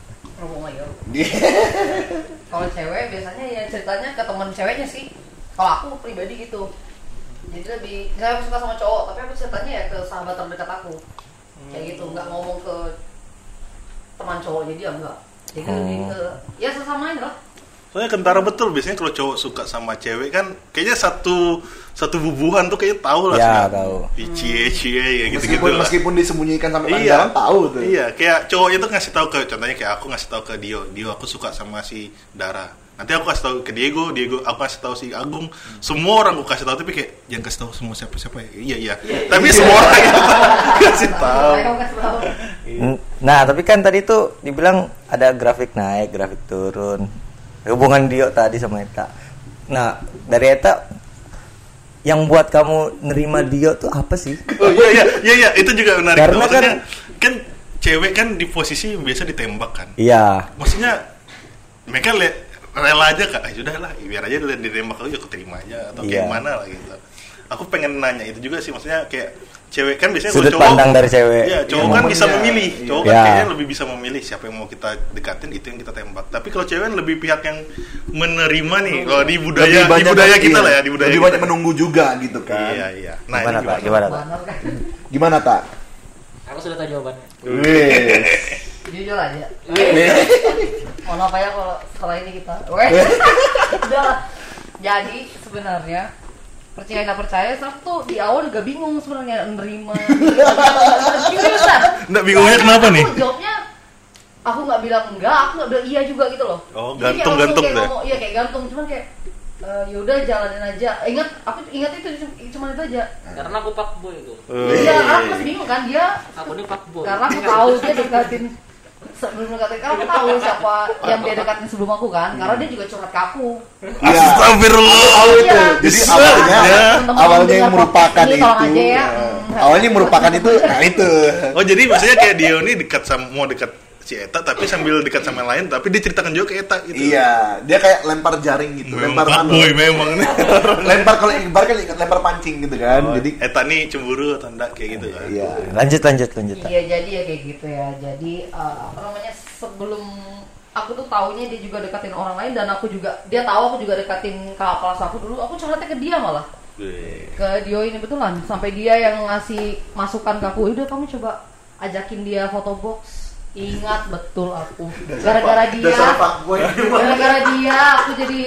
[LAUGHS] kalau cewek biasanya ya ceritanya ke teman ceweknya sih kalau aku pribadi gitu jadi lebih saya suka sama cowok tapi aku ceritanya ya ke sahabat terdekat aku kayak gitu nggak ngomong ke teman cowok jadi ya enggak jadi lebih ke ya sesama aja lah Soalnya kentara betul biasanya kalau cowok suka sama cewek kan kayaknya satu satu bubuhan tuh kayaknya tahu lah. Ya, semua. tahu. Cie cie ya gitu gitu. meskipun meskipun disembunyikan sampai Iya, iya. tahu tuh. Iya, kayak cowoknya tuh ngasih tahu ke contohnya kayak aku ngasih tahu ke Dio, Dio aku suka sama si Dara. Nanti aku kasih tahu ke Diego, Diego aku kasih tahu si Agung. Semua orang aku kasih tahu tapi kayak jangan kasih tahu semua siapa siapa ya. Iya iya. Tapi semua orang itu [LAUGHS] kasih tahu. Nah, tapi kan tadi tuh dibilang ada grafik naik, grafik turun. Hubungan Dio tadi sama Eta. Nah, dari Eta yang buat kamu nerima Dio tuh apa sih? Oh iya iya iya iya itu juga menarik. Karena Maksudnya kan- kan, cewek kan di posisi yang biasa ditembak kan. Iya. Maksudnya mereka le- rela aja kak, ah, sudah lah biar aja dia ditembak aku ya aku terima aja atau kayak Iya. mana lah gitu. Aku pengen nanya itu juga sih maksudnya kayak cewek kan biasanya Sudut cowok pandang dari cewek. Iya, cowok Iya, kan bisa memilih. Iya. Cowok kan Iya. kayaknya lebih bisa memilih siapa yang mau kita dekatin itu yang kita tembak. Tapi kalau cewek kan lebih pihak yang menerima nih. Kalau di budaya Lebih di budaya kan, kita iya. lah ya, di budaya Lebih kita. banyak menunggu juga gitu kan. Iya, iya. Nah, Gimana, ini Pak? Gimana, kan Gimana tak? Aku sudah tahu jawabannya. Wih. jujur aja mohon maaf ya kalau setelah ini kita [LAUGHS] jadi sebenarnya percaya nggak percaya saya tuh di awal juga bingung sebenarnya nerima Nggak, bingungnya Soalnya kenapa nih? jawabnya aku nggak bilang enggak aku nggak bilang iya juga gitu loh Oh, Jadi kayak gantung- langsung gantung kayak deh. ngomong, iya kayak gantung cuman kayak eh, yaudah jalanin aja ingat aku ingat itu cuma itu aja Karena aku fuckboy itu. Eh. iya aku masih bingung kan dia Aku ini fuckboy. karena aku tahu dia dekatin [LAUGHS] sebelum dekatin karena aku tahu siapa yang dia dekatin sebelum aku kan karena dia juga curhat ke aku Iya. Astagfirullah. Tahu itu. Iya. Jadi Bisa, awalnya ya. Teman-teman awalnya yang merupakan itu. ya. Awalnya merupakan itu nah itu. Oh jadi maksudnya kayak Dio ini dekat sama mau dekat si Eta tapi sambil dekat sama yang lain tapi dia ceritakan juga ke Eta gitu. Iya, dia kayak lempar jaring gitu, Memang lempar anu. fuckboy memang [LAUGHS] lempar kalau ibar kan ikat lempar pancing gitu kan. Oh, Jadi Eta nih cemburu atau enggak kayak gitu kan. iya. Lanjut lanjut lanjut. Iya jadi ya kayak gitu ya jadi eh, apa namanya sebelum aku tuh taunya dia juga dekatin orang lain dan aku juga dia tahu aku juga dekatin kakak kelas aku dulu aku curhatnya ke dia malah ke Dio ini betulan sampai dia yang ngasih masukan ke aku udah kamu coba ajakin dia foto box ingat betul aku. Gara-gara dia. gara-gara dia aku jadi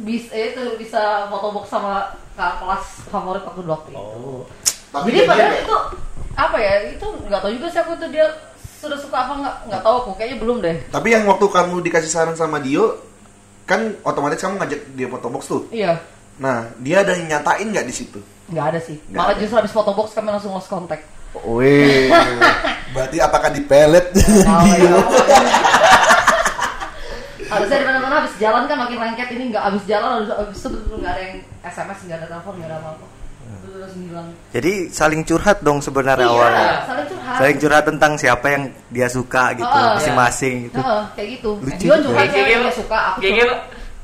bisa itu bisa foto box sama kakak kelas favorit aku dulu waktu itu. Tapi jadi dia- padahal dia- itu apa ya itu nggak tahu juga sih aku tuh dia sudah suka apa nggak nggak tahu aku kayaknya belum deh. Tapi yang waktu kamu dikasih saran sama Dio, kan otomatis kamu ngajak dia foto box tuh. iya. Nah, dia ada yang nyatain nggak di situ? nggak ada sih. Nggak malah ada. justru habis foto box kami langsung lost contact Wih. Berarti apakah di pelet? Ya. [LAUGHS] harusnya di mana-mana habis jalan kan makin lengket ini nggak habis jalan habis, habis itu nggak ada yang SMS nggak ada telepon nggak ada apa-apa hilang Jadi saling curhat dong sebenarnya iya awalnya. saling curhat Saling curhat tentang siapa yang dia suka gitu, Oh, masing-masing gitu. Heeh, kayak gitu Lucu dia juga. curhat Gigi cewek yang lo. dia suka aku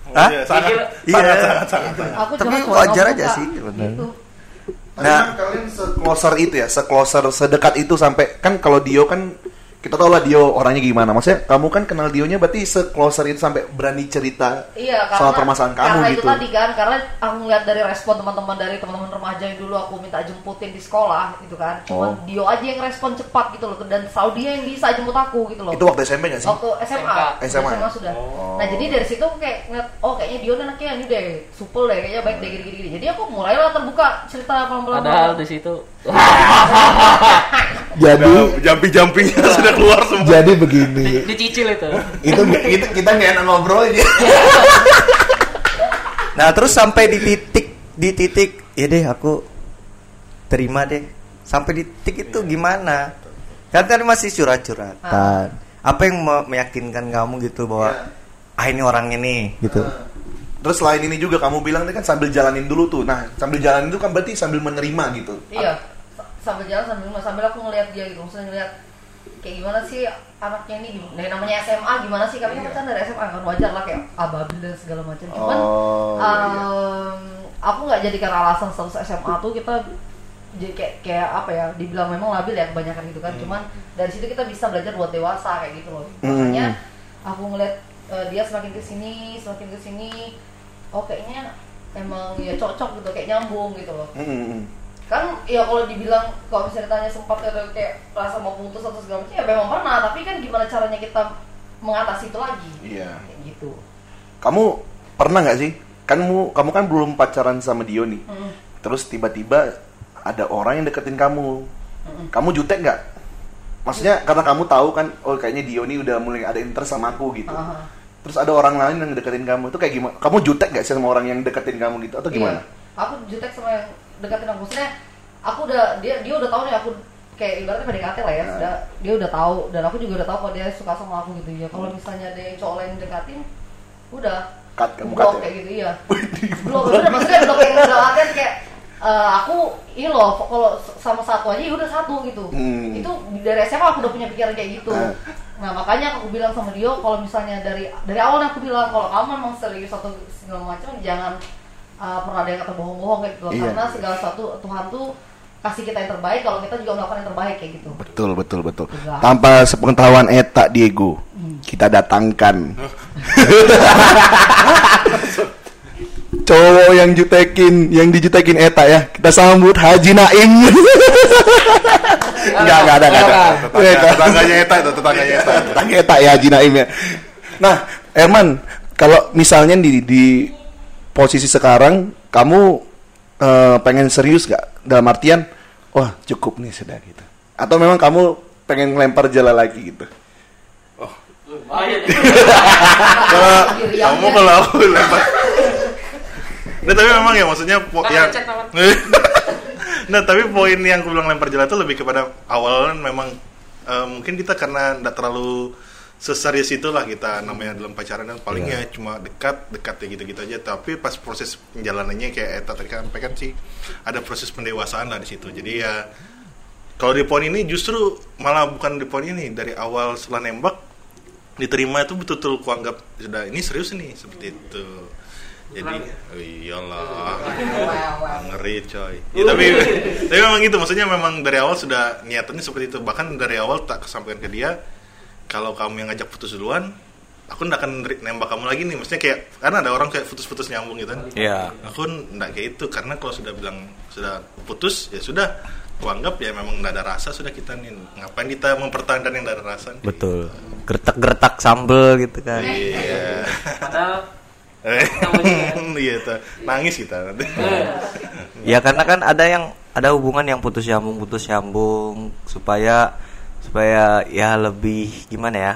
Hah? Iya, sangat, Iya. sangat, sangat, sangat. aku Tapi wajar aja sih, bener. Gitu. Nah, Nah. kalian se-closer itu ya, se-closer sedekat itu sampai kan kalau Dio kan kita tahu lah Dio orangnya gimana. Maksudnya kamu kan kenal Dionya berarti se-closer itu sampai berani cerita Iya, karena, soal permasalahan kamu karena gitu. itu tadi kan, karena aku ngeliat dari respon teman-teman dari teman-teman remaja yang dulu aku minta jemputin di sekolah gitu kan. Cuman Oh. Dio aja yang respon cepat gitu loh dan selalu dia yang bisa jemput aku gitu loh. Itu waktu SMP gak sih? Waktu SMA, SMA. SMA sudah. Nah jadi dari situ aku kayak ngeliat, oh kayaknya Dio anaknya ini deh, supel deh, kayaknya baik deh gini-gini. Jadi aku mulailah terbuka cerita pelan-pelan. Padahal di situ [LAUGHS] Jadi Jampi-jampinya sudah keluar semua. jadi begini. dicicil itu. itu [LAUGHS] itu kita nggak enak ngobrol aja. [LAUGHS] Nah terus sampai di titik di titik ya deh aku terima deh sampai di titik itu gimana? Kan tadi masih curhat-curhatan. Apa yang me- meyakinkan kamu gitu bahwa ah ini orangnya nih gitu. Terus selain ini juga kamu bilang tadi kan sambil jalanin dulu tuh. Nah, sambil jalanin itu kan berarti sambil menerima gitu. Iya, sambil jalan sambil sambil aku ngeliat dia gitu, maksudnya ngeliat kayak gimana sih anaknya ini gimana? Nah, namanya SMA gimana sih? Kami kan pacaran dari SMA kan wajar lah kayak ababil dan segala macam. Cuman Oh, iya, em, aku nggak jadikan alasan status SMA tuh kita jadi kayak kayak apa ya? Dibilang memang labil ya kebanyakan gitu kan. Cuman dari situ kita bisa belajar buat dewasa kayak gitu loh. Makanya aku ngeliat eh, dia semakin ke sini, semakin ke sini, oh kayaknya emang ya cocok gitu, kayak nyambung gitu loh Mm-mm. Kan ya kalau dibilang kalau misalnya ditanya sempat ada kayak rasa mau putus atau segala macam ya memang pernah tapi kan gimana caranya kita mengatasi itu lagi Iya. kayak gitu Kamu pernah nggak sih? Kan kamu kamu kan belum pacaran sama Dio nih. Mm. Terus tiba-tiba ada orang yang deketin kamu. Kamu jutek nggak? Maksudnya karena kamu tahu kan, oh kayaknya Dio nih udah mulai ada interest sama aku gitu. Aha. Terus ada orang lain yang deketin kamu itu kayak gimana? Kamu jutek gak sih sama orang yang deketin kamu gitu atau gimana? Iya. aku jutek sama yang deketin aku maksudnya aku udah dia dia udah tahu nih aku kayak ibaratnya PDKT lah ya Nah. sudah dia udah tahu dan aku juga udah tahu kalau dia suka sama aku gitu ya kalau misalnya ada yang cowok lain deketin udah Cut, kamu cut ya? kayak gitu iya [LAUGHS] blok bener maksudnya blok yang [LAUGHS] udah latihan kayak eh, aku ini loh kalau sama satu aja ya udah satu gitu Hmm. itu dari SMA aku udah punya pikiran kayak gitu Ah. nah makanya aku bilang sama Dio kalau misalnya dari dari awal aku bilang kalau kamu memang serius atau segala macam jangan uh, pernah ada yang kata bohong-bohong kayak gitu loh. Iya. karena segala sesuatu Tuhan tuh kasih kita yang terbaik kalau kita juga melakukan yang terbaik kayak gitu Betul, betul, betul. Enggak. Tanpa sepengetahuan Eta Diego, kita datangkan [LAUGHS] cowok yang jutekin, yang dijutekin Eta ya. Kita sambut Haji Naim. [LAUGHS] Enggak, enggak ada, enggak ada. Tetangga, tetangganya Eta itu, tetangganya Eta. Tetangga Eta ya Haji Naim ya. Nah, Herman, kalau misalnya di di posisi sekarang kamu eh, pengen serius gak? Dalam artian, wah cukup nih sudah gitu. Atau memang kamu pengen ngelempar jala lagi gitu? Kalau Diri yang kamu kalau aku lempar. Nah, tapi memang ya maksudnya po- yang. Nah, [LAUGHS] tapi poin yang aku bilang lempar jala itu lebih kepada awal kan memang eh, mungkin kita karena tidak terlalu seserius itulah kita namanya dalam pacaran kan paling ya cuma dekat dekat ya gitu-gitu aja. Tapi pas proses penjalanannya kayak Eta tadi kan sampaikan sih ada proses pendewasaan lah di situ. Jadi ya kalau di poin ini justru malah bukan di poin ini dari awal setelah nembak diterima itu betul-betul kuanggap sudah ini serius nih seperti itu. Jadi oh iyalah. Ngeri coy. Ya, tapi [LAUGHS] tapi memang gitu maksudnya memang dari awal sudah niatannya seperti itu. Bahkan dari awal tak kesampaikan ke dia kalau kamu yang ngajak putus duluan aku nggak akan nembak kamu lagi nih. Maksudnya kayak karena ada orang kayak putus-putus nyambung gitu kan. Iya. aku nggak kayak itu. Karena kalau sudah bilang sudah putus ya sudah. Kuanggap ya memang nggak ada rasa sudah kita nih. Ngapain kita mempertahankan yang nggak ada rasa Betul. Gertak-gertak sambel gitu kan. iya. Padahal [LAUGHS] iya nangis kita. Nanti Ya karena kan ada yang ada hubungan yang putus nyambung putus nyambung. Supaya supaya ya lebih gimana ya?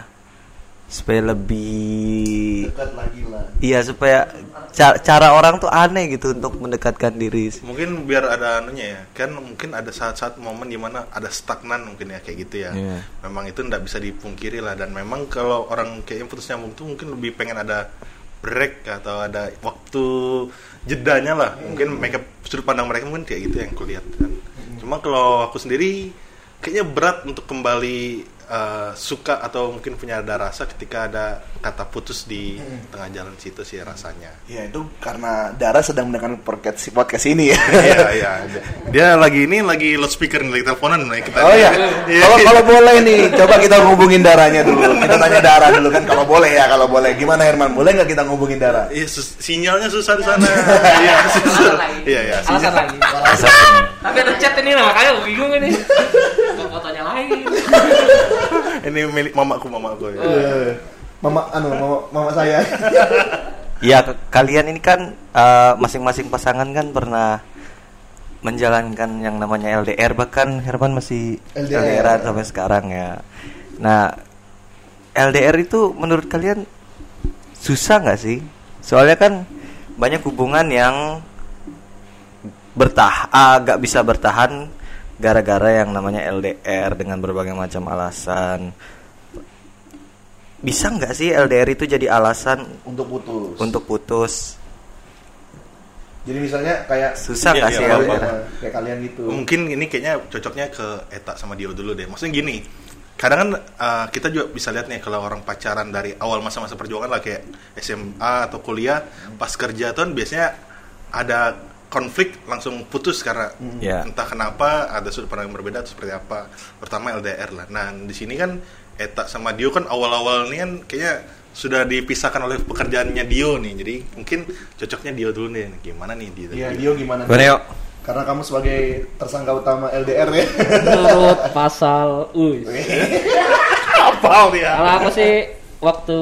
Supaya lebih Dekat lagi lah. iya supaya ca- cara orang tuh aneh gitu untuk mendekatkan diri. Mungkin biar ada anunya ya. Kan mungkin ada saat-saat momen di mana ada stagnan mungkin ya kayak gitu ya. Iya. memang itu nggak bisa dipungkiri lah. Dan memang kalau orang kayak yang putus nyambung tuh mungkin lebih pengen ada break atau ada waktu jedanya lah. Mungkin mereka sudut pandang mereka mungkin kayak gitu yang kulihat kan cuma kalau aku sendiri kayaknya berat untuk kembali eh, suka atau mungkin punya ada rasa ketika ada kata putus di tengah jalan situ sih rasanya. Ya itu karena Dara sedang mendengarkan podcast podcast ini ya. [LAUGHS] Iya iya. Dia lagi ini lagi loudspeaker nih, lagi teleponan nih kita. Oh ya, kalau kalau boleh nih, coba kita hubungin darahnya dulu. Kita tanya darah dulu kan kalau boleh ya, kalau boleh. Gimana Herman? Boleh nggak kita ngubungin darah? Iya, sus- sinyalnya susah di sana. Iya, [LAUGHS] susah. Alasan lagi. Iya, iya. Alasan lagi. Tapi ada chat ini lah, makanya aku bingung ini. Kok fotonya lain. [LAUGHS] [LAUGHS] Ini milik mamaku, mamaku. Ya. Eh, Mama, anu, mama, mama saya. [LAUGHS] Ya kalian ini kan eh, masing-masing pasangan kan pernah menjalankan yang namanya LDR bahkan Herman masih LDR. LDR sampai sekarang ya. Nah LDR itu menurut kalian susah nggak sih? Soalnya kan banyak hubungan yang bertah agak bisa bertahan gara-gara yang namanya LDR dengan berbagai macam alasan. Bisa nggak sih LDR itu jadi alasan Untuk putus. untuk putus? Jadi misalnya kayak Susah Iya, nggak iya, sih. LDR? kayak kalian gitu. Mungkin ini kayaknya cocoknya ke Eta sama Dio dulu deh. Maksudnya gini, kadang kan uh, kita juga bisa lihat nih kalau orang pacaran dari awal masa-masa perjuangan lah kayak SMA atau kuliah, pas kerja tuh kan biasanya ada konflik langsung putus karena Ya. entah kenapa ada sudut pandang yang berbeda atau seperti apa. Pertama LDR lah. Nah di sini kan Eta sama Dio kan awal-awal ini kan kayaknya sudah dipisahkan oleh pekerjaannya Dio nih. Jadi mungkin cocoknya Dio dulu nih. Gimana nih Dio? Iya, Dio gimana? Gimana yuk? Karena kamu sebagai tersangka utama LDR ya. Menurut pasal, uy. [LAUGHS] Apa dia? Kalau aku sih waktu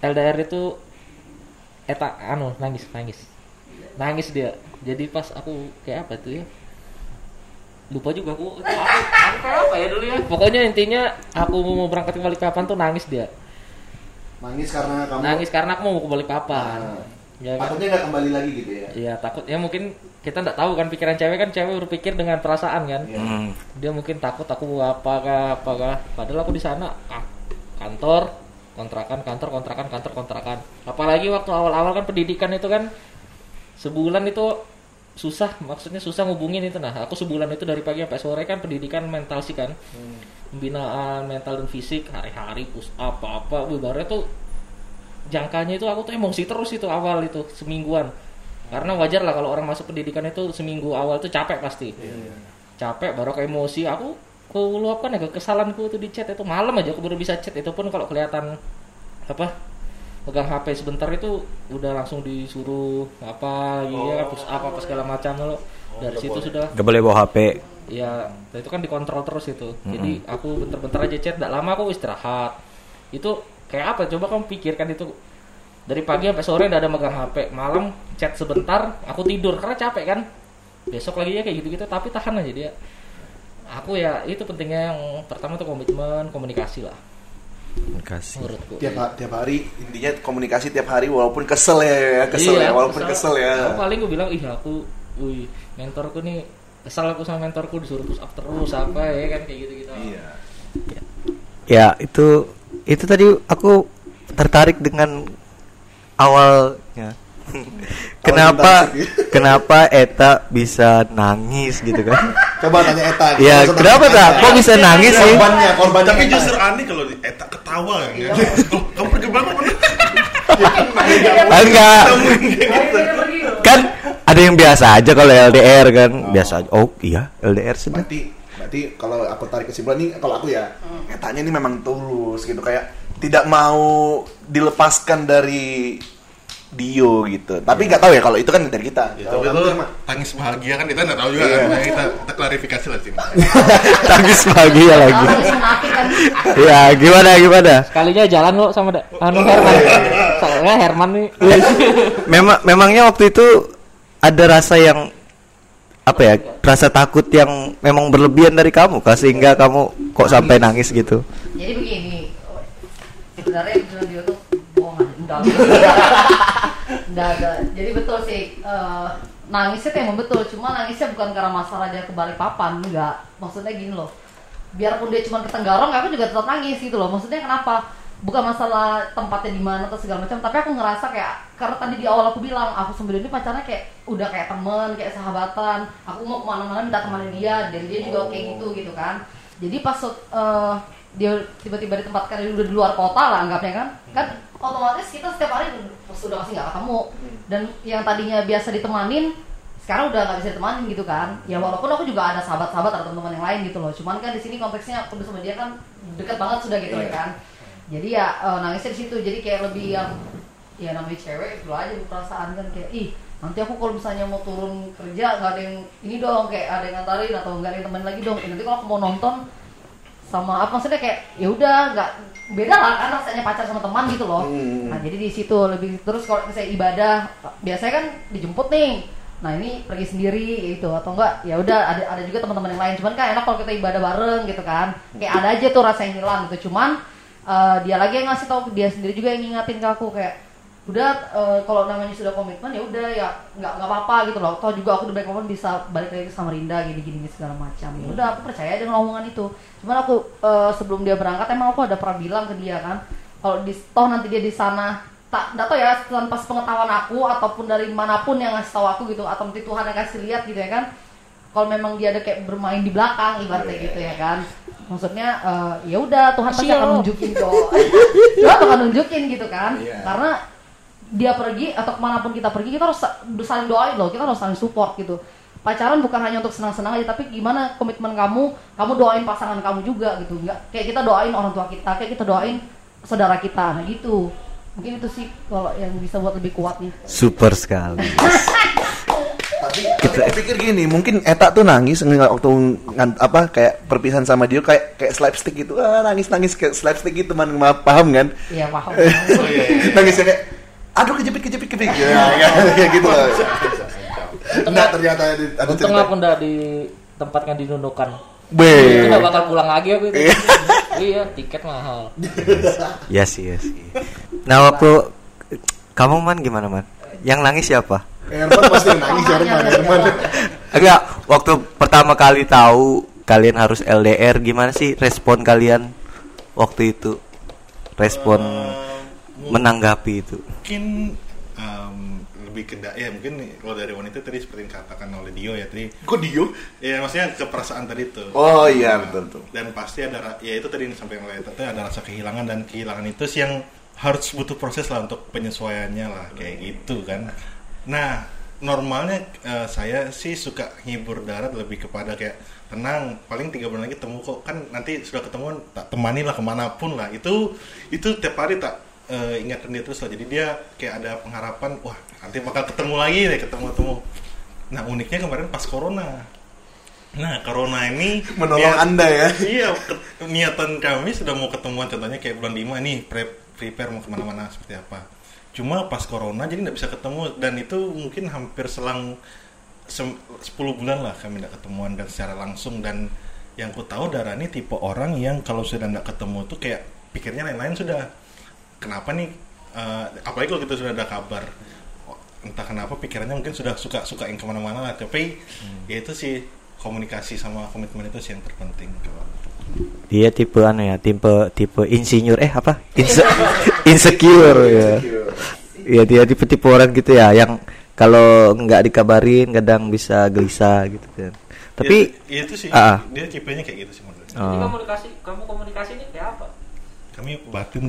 LDR itu eta anu nangis nangis nangis dia. Jadi pas aku kayak apa tuh ya? Lupa juga aku. Itu aku, aku kayak apa ya dulu ya? Pokoknya intinya aku mau berangkat ke Balikpapan tuh nangis dia. Nangis karena kamu? Nangis karena aku mau ke Balikpapan Ah. ya kan? Takutnya nggak kembali lagi gitu ya. ya takut. Ya mungkin kita nggak tahu kan pikiran cewek kan cewek berpikir dengan perasaan kan. Iya. Hmm. dia mungkin takut aku apakah apakah padahal aku di sana ah, kantor kontrakan kantor kontrakan kantor kontrakan. Apalagi waktu awal-awal kan pendidikan itu kan sebulan itu susah maksudnya susah ngubungin itu. Nah aku sebulan itu dari pagi sampai sore kan pendidikan mental sih kan. Pembinaan mental dan fisik hari-hari push up apa-apa. Ibaratnya tuh jangkanya itu aku tuh emosi terus itu awal itu semingguan. Karena wajar lah kalau orang masuk pendidikan itu seminggu awal tuh capek pasti. Capek baru ke emosi. Aku aku luapkan ya kekesalanku tuh di chat itu. Malam aja aku baru bisa chat. Itu pun kalau kelihatan apa pegang HP sebentar itu udah langsung disuruh apa lagi ya kan push up apa segala macam lo. Dari situ sudah. Gak boleh bawa HP. ya itu kan dikontrol terus itu. Jadi aku bentar-bentar aja chat tidak lama aku istirahat. Itu kayak apa? Coba kamu pikirkan itu. Dari pagi sampai sore tidak ada megang HP malam chat sebentar aku tidur. Karena capek kan? Besok lagi ya kayak gitu-gitu tapi tahan aja dia. Aku ya itu pentingnya yang pertama tuh komitmen komunikasi lah Kasih. menurutku Tiap ha- tiap hari intinya komunikasi tiap hari walaupun kesel ya, ya kesel ya, Iya, walaupun kesel ya. Aku paling gue bilang, ih aku, wih mentorku nih kesal aku sama mentorku disuruh push up terus apa ya kan kayak gitu-gitu. Iya. Ya itu itu tadi aku tertarik dengan awalnya. [LAUGHS] kenapa kenapa Eta bisa nangis gitu kan? [LAUGHS] Coba tanya Eta. Ya, kenapa tak? Kok bisa nangis sih? Korbannya, korbannya. Tapi justru aneh kalau di Eta ketawa kan. ya. Oh, kamu pergi menit? Ah, Enggak. Kan ada yang biasa aja kalau LDR kan. Biasa aja. Oh iya, LDR sudah. berarti berarti kalau aku tarik kesimpulan nih kalau aku ya Etanya ini memang tulus gitu kayak tidak mau dilepaskan dari Dio gitu. Tapi nggak tahu ya kalau itu kan dari kita. Ya, tapi itu tangis bahagia kan kita nggak tahu juga Iya. kan. Kita, kita klarifikasi lah sini. [LAUGHS] Tangis bahagia lagi. Kan Ya, gimana gimana? Sekalinya jalan lo sama da- anu Herman. Soalnya Herman nih. Memang memangnya waktu itu ada rasa yang apa ya? Rasa takut yang memang berlebihan dari kamu kah sehingga kamu kok sampai nangis gitu? jadi begini sebenarnya dia tuh bohongan [LAUGHS] enggak enggak jadi betul sih eh, nangisnya tuh emang betul. Cuma nangisnya bukan karena masalah dia kebalik papan enggak maksudnya gini loh. Biarpun dia cuma ke Tenggarong aku juga tetap nangis gitu loh. Maksudnya kenapa? Bukan masalah tempatnya di mana atau segala macam tapi aku ngerasa kayak karena tadi di awal aku bilang aku dia ini pacarnya kayak udah kayak temen kayak sahabatan. Aku mau ke mana-mana minta temenin dia dan dia juga kayak gitu gitu kan. Jadi pas eh, dia tiba-tiba ditempatkan di- udah di luar kota lah anggapnya kan. Kan otomatis kita setiap hari sudah pasti nggak ketemu. Dan yang tadinya biasa ditemanin sekarang udah nggak bisa ditemanin gitu kan. Ya walaupun aku juga ada sahabat-sahabat atau teman-teman yang lain gitu loh. Cuman kan di sini konteksnya aku sama dia kan dekat banget sudah gitu ya kan. Jadi ya eh, nangisnya di situ. Jadi kayak lebih yang ya namanya cewek itu aja perasaan kan kayak ih nanti aku kalau misalnya mau turun kerja nggak ada yang ini dong kayak ada yang ngantarin atau nggak ada yang temen lagi dong. Eh, nanti kalau aku mau nonton sama apa maksudnya kayak ya udah nggak beda lah kan rasanya pacar sama teman gitu loh. Hmm. nah jadi di situ lebih terus kalau misalnya ibadah biasanya kan dijemput nih. Nah ini pergi sendiri gitu atau enggak ya udah ada ada juga teman-teman yang lain. Cuman kan enak kalau kita ibadah bareng gitu kan. Kayak ada aja tuh rasa yang hilang gitu. Cuman eh, dia lagi yang ngasih tahu dia sendiri juga yang ngingatin ke aku kayak udah eh, kalau namanya sudah komitmen ya udah ya nggak nggak apa-apa gitu loh. Toh juga aku udah baik komitmen bisa balik lagi ke Samarinda gini gini segala macam. Ya udah aku percaya dengan omongan itu. Cuman aku eh, sebelum dia berangkat emang aku ada pernah bilang ke dia kan kalau di toh nanti dia di sana tak nggak tahu ya tanpa pengetahuan aku ataupun dari mana pun yang ngasih tahu aku gitu atau nanti Tuhan yang kasih lihat gitu ya kan kalau memang dia ada kayak bermain di belakang ibaratnya gitu ya kan. Maksudnya eh, ya udah Tuhan pasti akan nunjukin kok. [LAUGHS] Tuhan akan nunjukin gitu kan. Iya. karena dia pergi atau ke mana pun kita pergi kita harus sa- saling doain loh kita harus saling support gitu pacaran bukan hanya untuk senang-senang aja tapi gimana komitmen kamu kamu doain pasangan kamu juga gitu nggak kayak kita doain orang tua kita kayak kita doain saudara kita nah gitu mungkin itu sih kalau yang bisa buat lebih kuatnya Super sekali. Tapi aku pikir gini, mungkin Eta tuh nangis nggak waktu ngan- apa kayak perpisahan sama dia kayak kayak slapstick gitu. Ah, nangis nangis kayak slapstick gitu man Ma- paham kan? iya paham [LAUGHS] Nangisnya kayak aduh kejepit kejepit kejepit ya, kayak- kayak gitu lah. Enggak ternyata ada, ada Untung cerita. aku ndak ditempatkan di Nunukan. Be. Itu nggak bakal pulang lagi aku itu. Iya. iya, tiket mahal. Ya sih, ya sih. Nah, waktu kamu man gimana man? Yang nangis siapa? Herman pasti nangis Herman, Herman. Enggak, waktu pertama kali tahu kalian harus LDR gimana sih respon kalian waktu itu? Respon menanggapi itu. mungkin em, lebih ke ya mungkin kalau dari wanita tadi seperti yang katakan oleh Dio ya tadi Kok Dio? ya maksudnya keperasaan tadi itu Oh iya betul tuh. dan pasti ada ya itu tadi yang disampaikan oleh Tete ada rasa kehilangan dan kehilangan itu sih yang harus butuh proses lah untuk penyesuaiannya lah kayak gitu kan nah normalnya eh, saya sih suka hibur darat lebih kepada kayak tenang paling tiga bulan lagi temu kok kan nanti sudah ketemu tak temani lah ke mana pun lah itu itu tiap hari tak eh, ingatkan dia terus lah. Jadi dia kayak ada pengharapan wah nanti bakal ketemu lagi deh ketemu ketemu. Nah uniknya kemarin pas corona. Nah corona ini Menolong ya- Anda ya. [LAUGHS] iya niatan kami sudah mau ketemuan contohnya kayak bulan 5 nih pre prepare mau ke mana-mana seperti apa. Cuma pas corona jadi nggak bisa ketemu dan itu mungkin hampir selang sem- 10 bulan lah kami tidak ketemuan dan secara langsung. Dan yang ku tahu Dara ini tipe orang yang kalau sudah nggak ketemu tuh kayak pikirnya lain-lain sudah kenapa nih eh, apalagi kalau kita sudah ada kabar entah kenapa pikirannya mungkin sudah suka suka yang ke mana-mana lah tapi ya itu sih komunikasi sama komitmen itu sih yang terpenting kalau Dia tipe anu ya, tipe tipe insinyur eh apa? [LAUGHS] Inse- insecure ya. Iya dia tipe-tipe orang gitu ya yang kalau nggak dikabarin kadang bisa gelisah gitu kan. Tapi ya, ya itu sih Ah, ah. dia tipenya kayak gitu sih. Jadi oh, komunikasi, kamu komunikasi ini kayak apa? Kami batin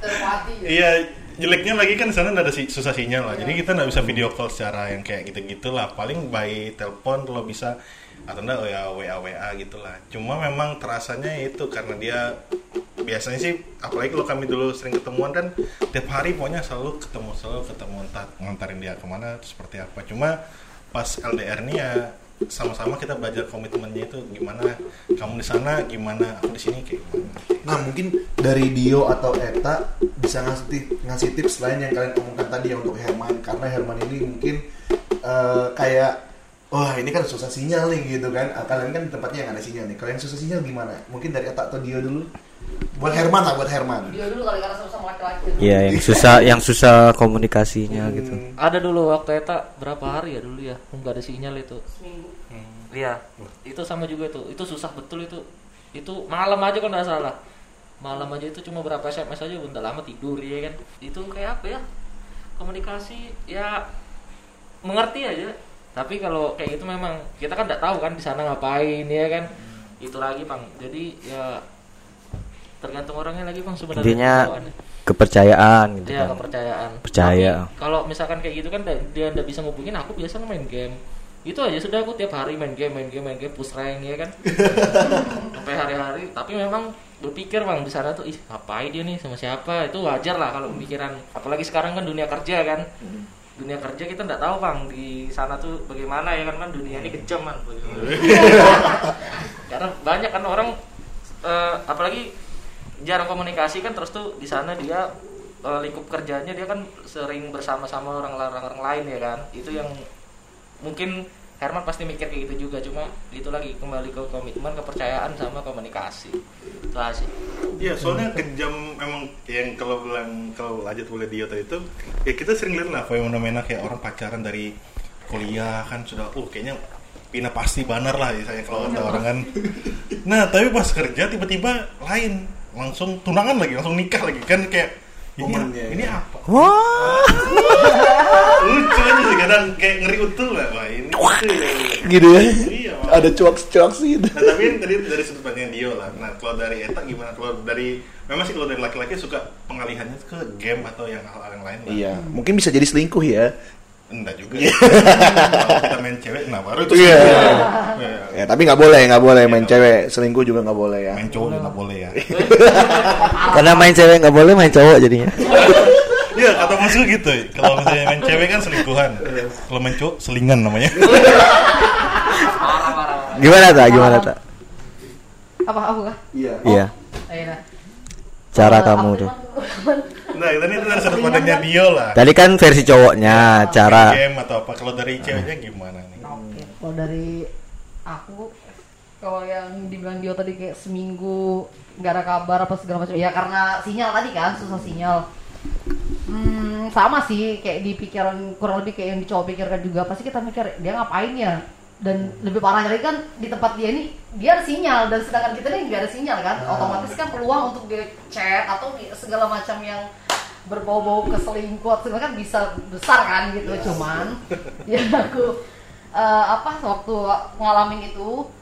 terpati iya jeleknya lagi kan di sana ada si- susah sinyal lah. Jadi kita nggak bisa video call secara yang kayak gitu gitulah paling by telepon kalau bisa atau enggak ya wa wa gitulah cuma memang terasanya itu karena dia biasanya sih apalagi kalau kami dulu sering ketemuan kan tiap hari pokoknya selalu ketemu selalu ketemu entah ngantarin dia ke mana seperti apa. Cuma pas LDR nih ya sama-sama kita belajar komitmennya itu gimana kamu di sana gimana aku di sini kayak gimana. Nah mungkin dari Dio atau Eta bisa ngasih ti- ngasih tips lain yang kalian omongkan tadi ya untuk Herman. Karena Herman ini mungkin eh, kayak wah ini kan susah sinyal nih gitu kan. Ah, kalian kan tempatnya yang ada sinyal nih. Kalian susah sinyal gimana? Mungkin dari Eta atau Dio dulu buat Herman lah buat Herman dia dulu kali karena sama-sama laki-laki iya yang susah [LAUGHS] yang susah komunikasinya gitu. Ada dulu waktu eta berapa hari ya dulu ya, nggak ada sinyal itu. seminggu Iya, itu sama juga itu. Itu susah betul itu. Itu malam aja kalau nggak salah. Malam aja itu cuma berapa SMS aja udah lama tidur ya kan. Itu kayak apa ya? Komunikasi ya mengerti aja. tapi kalau kayak gitu memang kita kan nggak tahu kan di sana ngapain ya kan itu lagi bang jadi ya tergantung orangnya lagi bang sebenarnya Intinya kepercayaan gitu ya kan. kepercayaan. Percaya. Tapi kalau misalkan kayak gitu kan dia nggak bisa ngubungin aku biasanya main game. Itu aja sudah aku tiap hari main game main game main game push rank ya kan. [LAUGHS] Sampai hari-hari tapi memang berpikir bang di sana tuh ih ngapain dia nih sama siapa? Itu wajar lah kalau pemikiran. Apalagi sekarang kan dunia kerja kan. Dunia kerja kita nggak tahu bang di sana tuh bagaimana ya kan kan dunia ini kejam kan [LAUGHS] karena banyak kan orang eh, apalagi jarang komunikasi kan terus tuh di sana dia eh, lingkup kerjanya dia kan sering bersama-sama orang orang lain ya kan. Itu yang mungkin Herman pasti mikir kayak gitu juga cuma itu lagi kembali ke komitmen kepercayaan sama komunikasi. Itu aja. Sih Iya, soalnya kejam emang yang kalau bilang kalau lanjut boleh dia tadi itu ya kita sering lihat lah fenomena kayak orang pacaran dari kuliah kan sudah oh kayaknya pina pasti banar lah misalnya kalau kata orang kan. Nah, tapi pas kerja tiba-tiba lain, langsung tunangan lagi, langsung nikah lagi kan kayak ini, Momennya, ini ya. apa? Wah, [LAUGHS] Lucu aja sih kadang kayak ngeri utuh lah. Wah, ini lucu ya. gitu ya Iya, ada cuak-cuak sih Nah tapi yang tadi dari sudut pandang Dio lah. Nah kalau dari Eta gimana? Kalau dari memang sih kalau dari laki-laki suka pengalihannya ke game atau yang hal-hal yang lain lah. iya mungkin bisa jadi selingkuh ya Enggak juga. kalau kita main cewek, nah baru itu Iya. selingkuh. Iya. ya tapi nggak boleh nggak boleh main cewek selingkuh juga nggak boleh ya Main cowok juga nggak boleh ya. [LAUGHS] karena main cewek nggak boleh main cowok jadinya. [LAUGHS] Iya kata Mas Gu gitu. Kalau misalnya main cewek kan selingkuhan. Kalau main cowok selingan namanya. [LAUGHS] Gimana tak? Gimana tak? apa aku kah iya Iya, Ayo, nah. cara Eh, kamu tuh. Nah itu dari dari sudut pandangnya Dio lah. Tadi kan versi cowoknya, cara Main game atau apa? Kalau dari ceweknya gimana nih? Oke, kalau dari aku kalau yang dibilang Dio tadi kayak seminggu nggak ada kabar apa segala macam ya karena sinyal tadi kan susah sinyal hmm, sama sih kayak di pikiran kurang lebih kayak yang dicoba pikirkan juga pasti kita mikir dia ngapain ya dan lebih parahnya lagi kan di tempat dia ini dia ada sinyal. Dan sedangkan kita ini nggak ada sinyal kan. Otomatis kan peluang untuk dia chat atau di- segala macam yang berbau-bau keselingkuh segala kan bisa besar kan gitu. Cuman [LAUGHS] ya aku eh, apa waktu ngalamin itu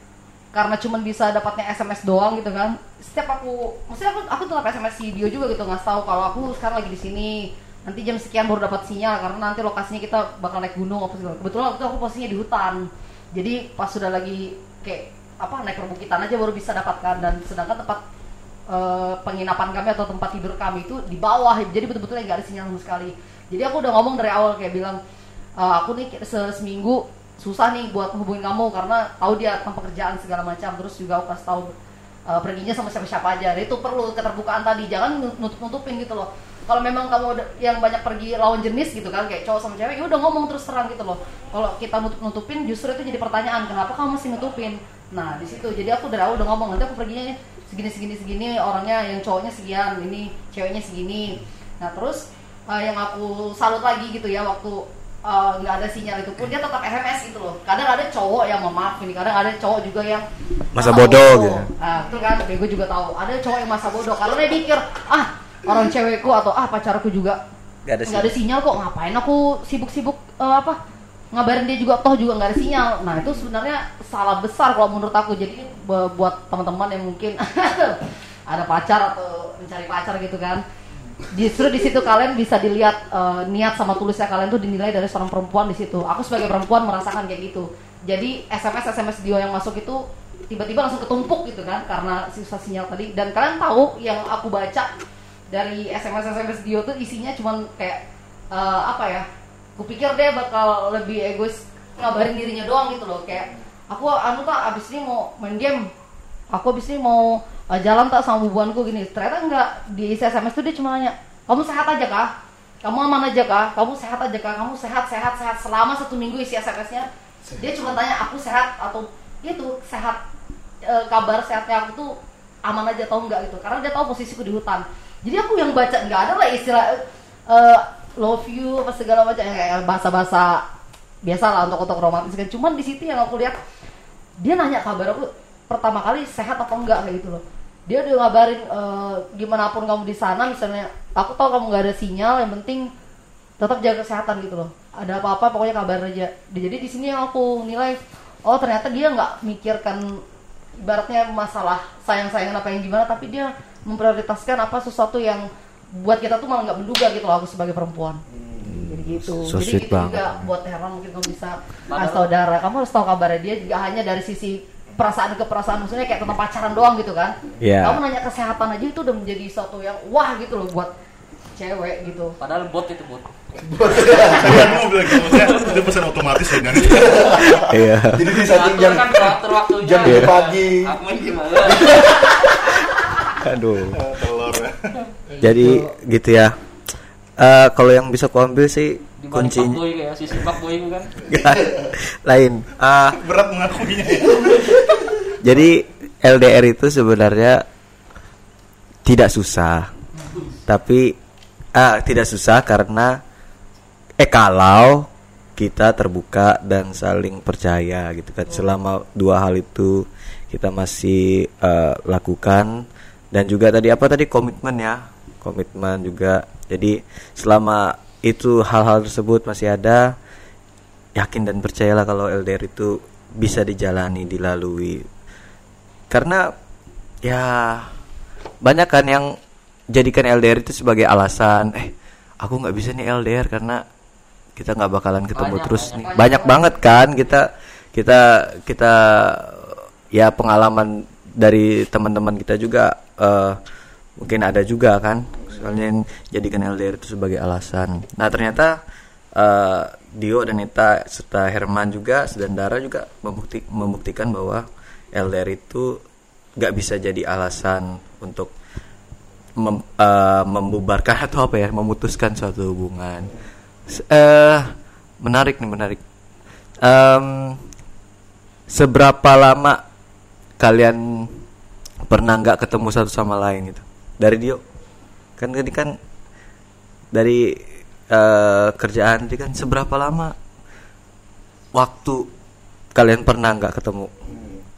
karena cuman bisa dapatnya SMS doang gitu kan. Setiap aku maksudnya aku aku tetap SMS si Dio juga gitu nggak tahu kalau aku sekarang lagi di sini. Nanti jam sekian baru dapat sinyal karena nanti lokasinya kita bakal naik gunung apa segala. Kebetulan waktu itu aku posisinya di hutan jadi pas sudah lagi kayak apa naik perbukitan aja baru bisa dapatkan. Dan sedangkan tempat eh, penginapan kami atau tempat tidur kami itu di bawah. Jadi betul-betul nggak ada sinyal sama sekali. Jadi aku udah ngomong dari awal kayak bilang "Eh, aku nih se- seminggu susah nih buat hubungin kamu karena tahu dia tentang pekerjaan segala macam. Terus juga aku kasih tahu eh, perginya sama siapa-siapa aja. Dan itu perlu keterbukaan tadi. Jangan nutup-nutupin gitu loh kalau memang kamu udah- yang banyak pergi lawan jenis gitu kan kayak cowok sama cewek ya udah ngomong terus terang gitu loh. Kalau kita nutup-nutupin justru itu jadi pertanyaan kenapa kamu masih nutupin? Nah di situ jadi aku dari awal udah ngomong nanti aku perginya segini segini segini orangnya yang cowoknya sekian ini ceweknya segini. Nah terus eh, yang aku salut lagi gitu ya waktu eh, nggak ada sinyal itu pun dia tetap SMS gitu loh. Kadang ada cowok yang mau maaf ini kadang ada cowok juga yang Masa bodoh gitu. ah itu kan? Gue juga tahu. Ada cowok yang masa bodoh karena dia pikir ah orang cewekku atau ah pacarku juga. Gak ada nggak ada sinyal. kok ngapain aku sibuk-sibuk eh, apa ngabarin dia juga toh juga nggak ada sinyal. Nah itu sebenarnya salah besar kalau menurut aku. Jadi buat teman-teman yang mungkin [LAUGHS] ada pacar atau mencari pacar gitu kan justru di situ kalian bisa dilihat eh, niat sama tulisnya kalian tuh dinilai dari seorang perempuan di situ. Aku sebagai perempuan merasakan kayak gitu. Jadi sms sms Dio yang masuk itu tiba-tiba langsung ketumpuk gitu kan karena susah sinyal tadi. Dan kalian tahu yang aku baca dari sms sms Dio tuh isinya cuman kayak eh, apa ya kupikir dia bakal lebih egois ngabarin dirinya doang gitu loh. Kayak aku anu tak abis ini mau main game. Aku abis ini mau uh, jalan tak sama bubuanku gini. Ternyata enggak. Di isi SMS tuh dia cuma nanya kamu sehat aja kah kamu aman aja kah kamu sehat aja kah kamu sehat sehat sehat selama satu minggu isi SMS-nya dia cuma tanya aku sehat atau itu sehat eh, kabar sehatnya aku tuh aman aja atau enggak? gitu. Karena dia tahu posisiku di hutan jadi aku yang baca nggak ada lah istilah eh, love you apa segala macam ya, kayak bahasa-bahasa biasa lah untuk untuk romantis kan cuman di situ yang aku lihat dia nanya kabar aku pertama kali sehat apa enggak? kayak gitu loh. Dia udah ngabarin eh, gimana pun kamu di sana misalnya. Aku tahu kamu nggak ada sinyal yang penting tetap jaga kesehatan gitu loh. Ada apa-apa pokoknya kabar aja. Jadi di sini yang aku nilai oh ternyata dia nggak mikirkan ibaratnya masalah sayang-sayangan apa yang gimana tapi dia memprioritaskan apa sesuatu yang buat kita tuh malah nggak menduga gitu loh aku sebagai perempuan jadi gitu So jadi sweet gitu banget. juga buat Herman mungkin kamu bisa kasih tau Dara kamu harus tahu kabarnya dia juga hanya dari sisi perasaan ke perasaan maksudnya kayak tentang pacaran doang gitu kan Iya. kamu nanya kesehatan aja itu udah menjadi sesuatu yang wah gitu loh buat cewek gitu Padahal bot itu bot. Kan mau bilang gitu, maksudnya itu pesan otomatis ya kan. Iya. Jadi di setting jam kan jam tujuh pagi. Aku gimana? [LAUGHS] Aduh. [LAUGHS] Telur ya. Jadi gitu ya. Eh kalau yang bisa kuambil sih kuncinya kayak itu kan. [LAUGHS] lain. Ah, [LAUGHS] Berat mengakuinya ya. jadi LDR itu sebenarnya tidak susah. Tapi ah tidak susah karena eh kalau kita terbuka dan saling percaya gitu kan. Selama dua hal itu kita masih eh, lakukan dan juga tadi apa tadi komitmen ya. Komitmen juga. Jadi selama itu hal-hal tersebut masih ada yakin dan percayalah kalau LDR itu bisa dijalani, dilalui karena ya banyak kan yang jadikan LDR itu sebagai alasan eh aku nggak bisa nih LDR karena kita nggak bakalan ketemu Banyak, terus banyak. nih banyak banget kan kita kita kita ya pengalaman dari teman-teman kita juga eh, mungkin ada juga kan soalnya yang jadikan LDR itu sebagai alasan. Nah ternyata eh, Dio dan Nita serta Herman juga dan Dara juga membukti, membuktikan bahwa LDR itu nggak bisa jadi alasan untuk mem- eh, membubarkan atau apa ya memutuskan suatu hubungan. Eh menarik nih menarik. Em, seberapa lama kalian pernah nggak ketemu satu sama lain itu dari Dio kan tadi kan dari eh, kerjaan tadi kan seberapa lama waktu kalian pernah nggak ketemu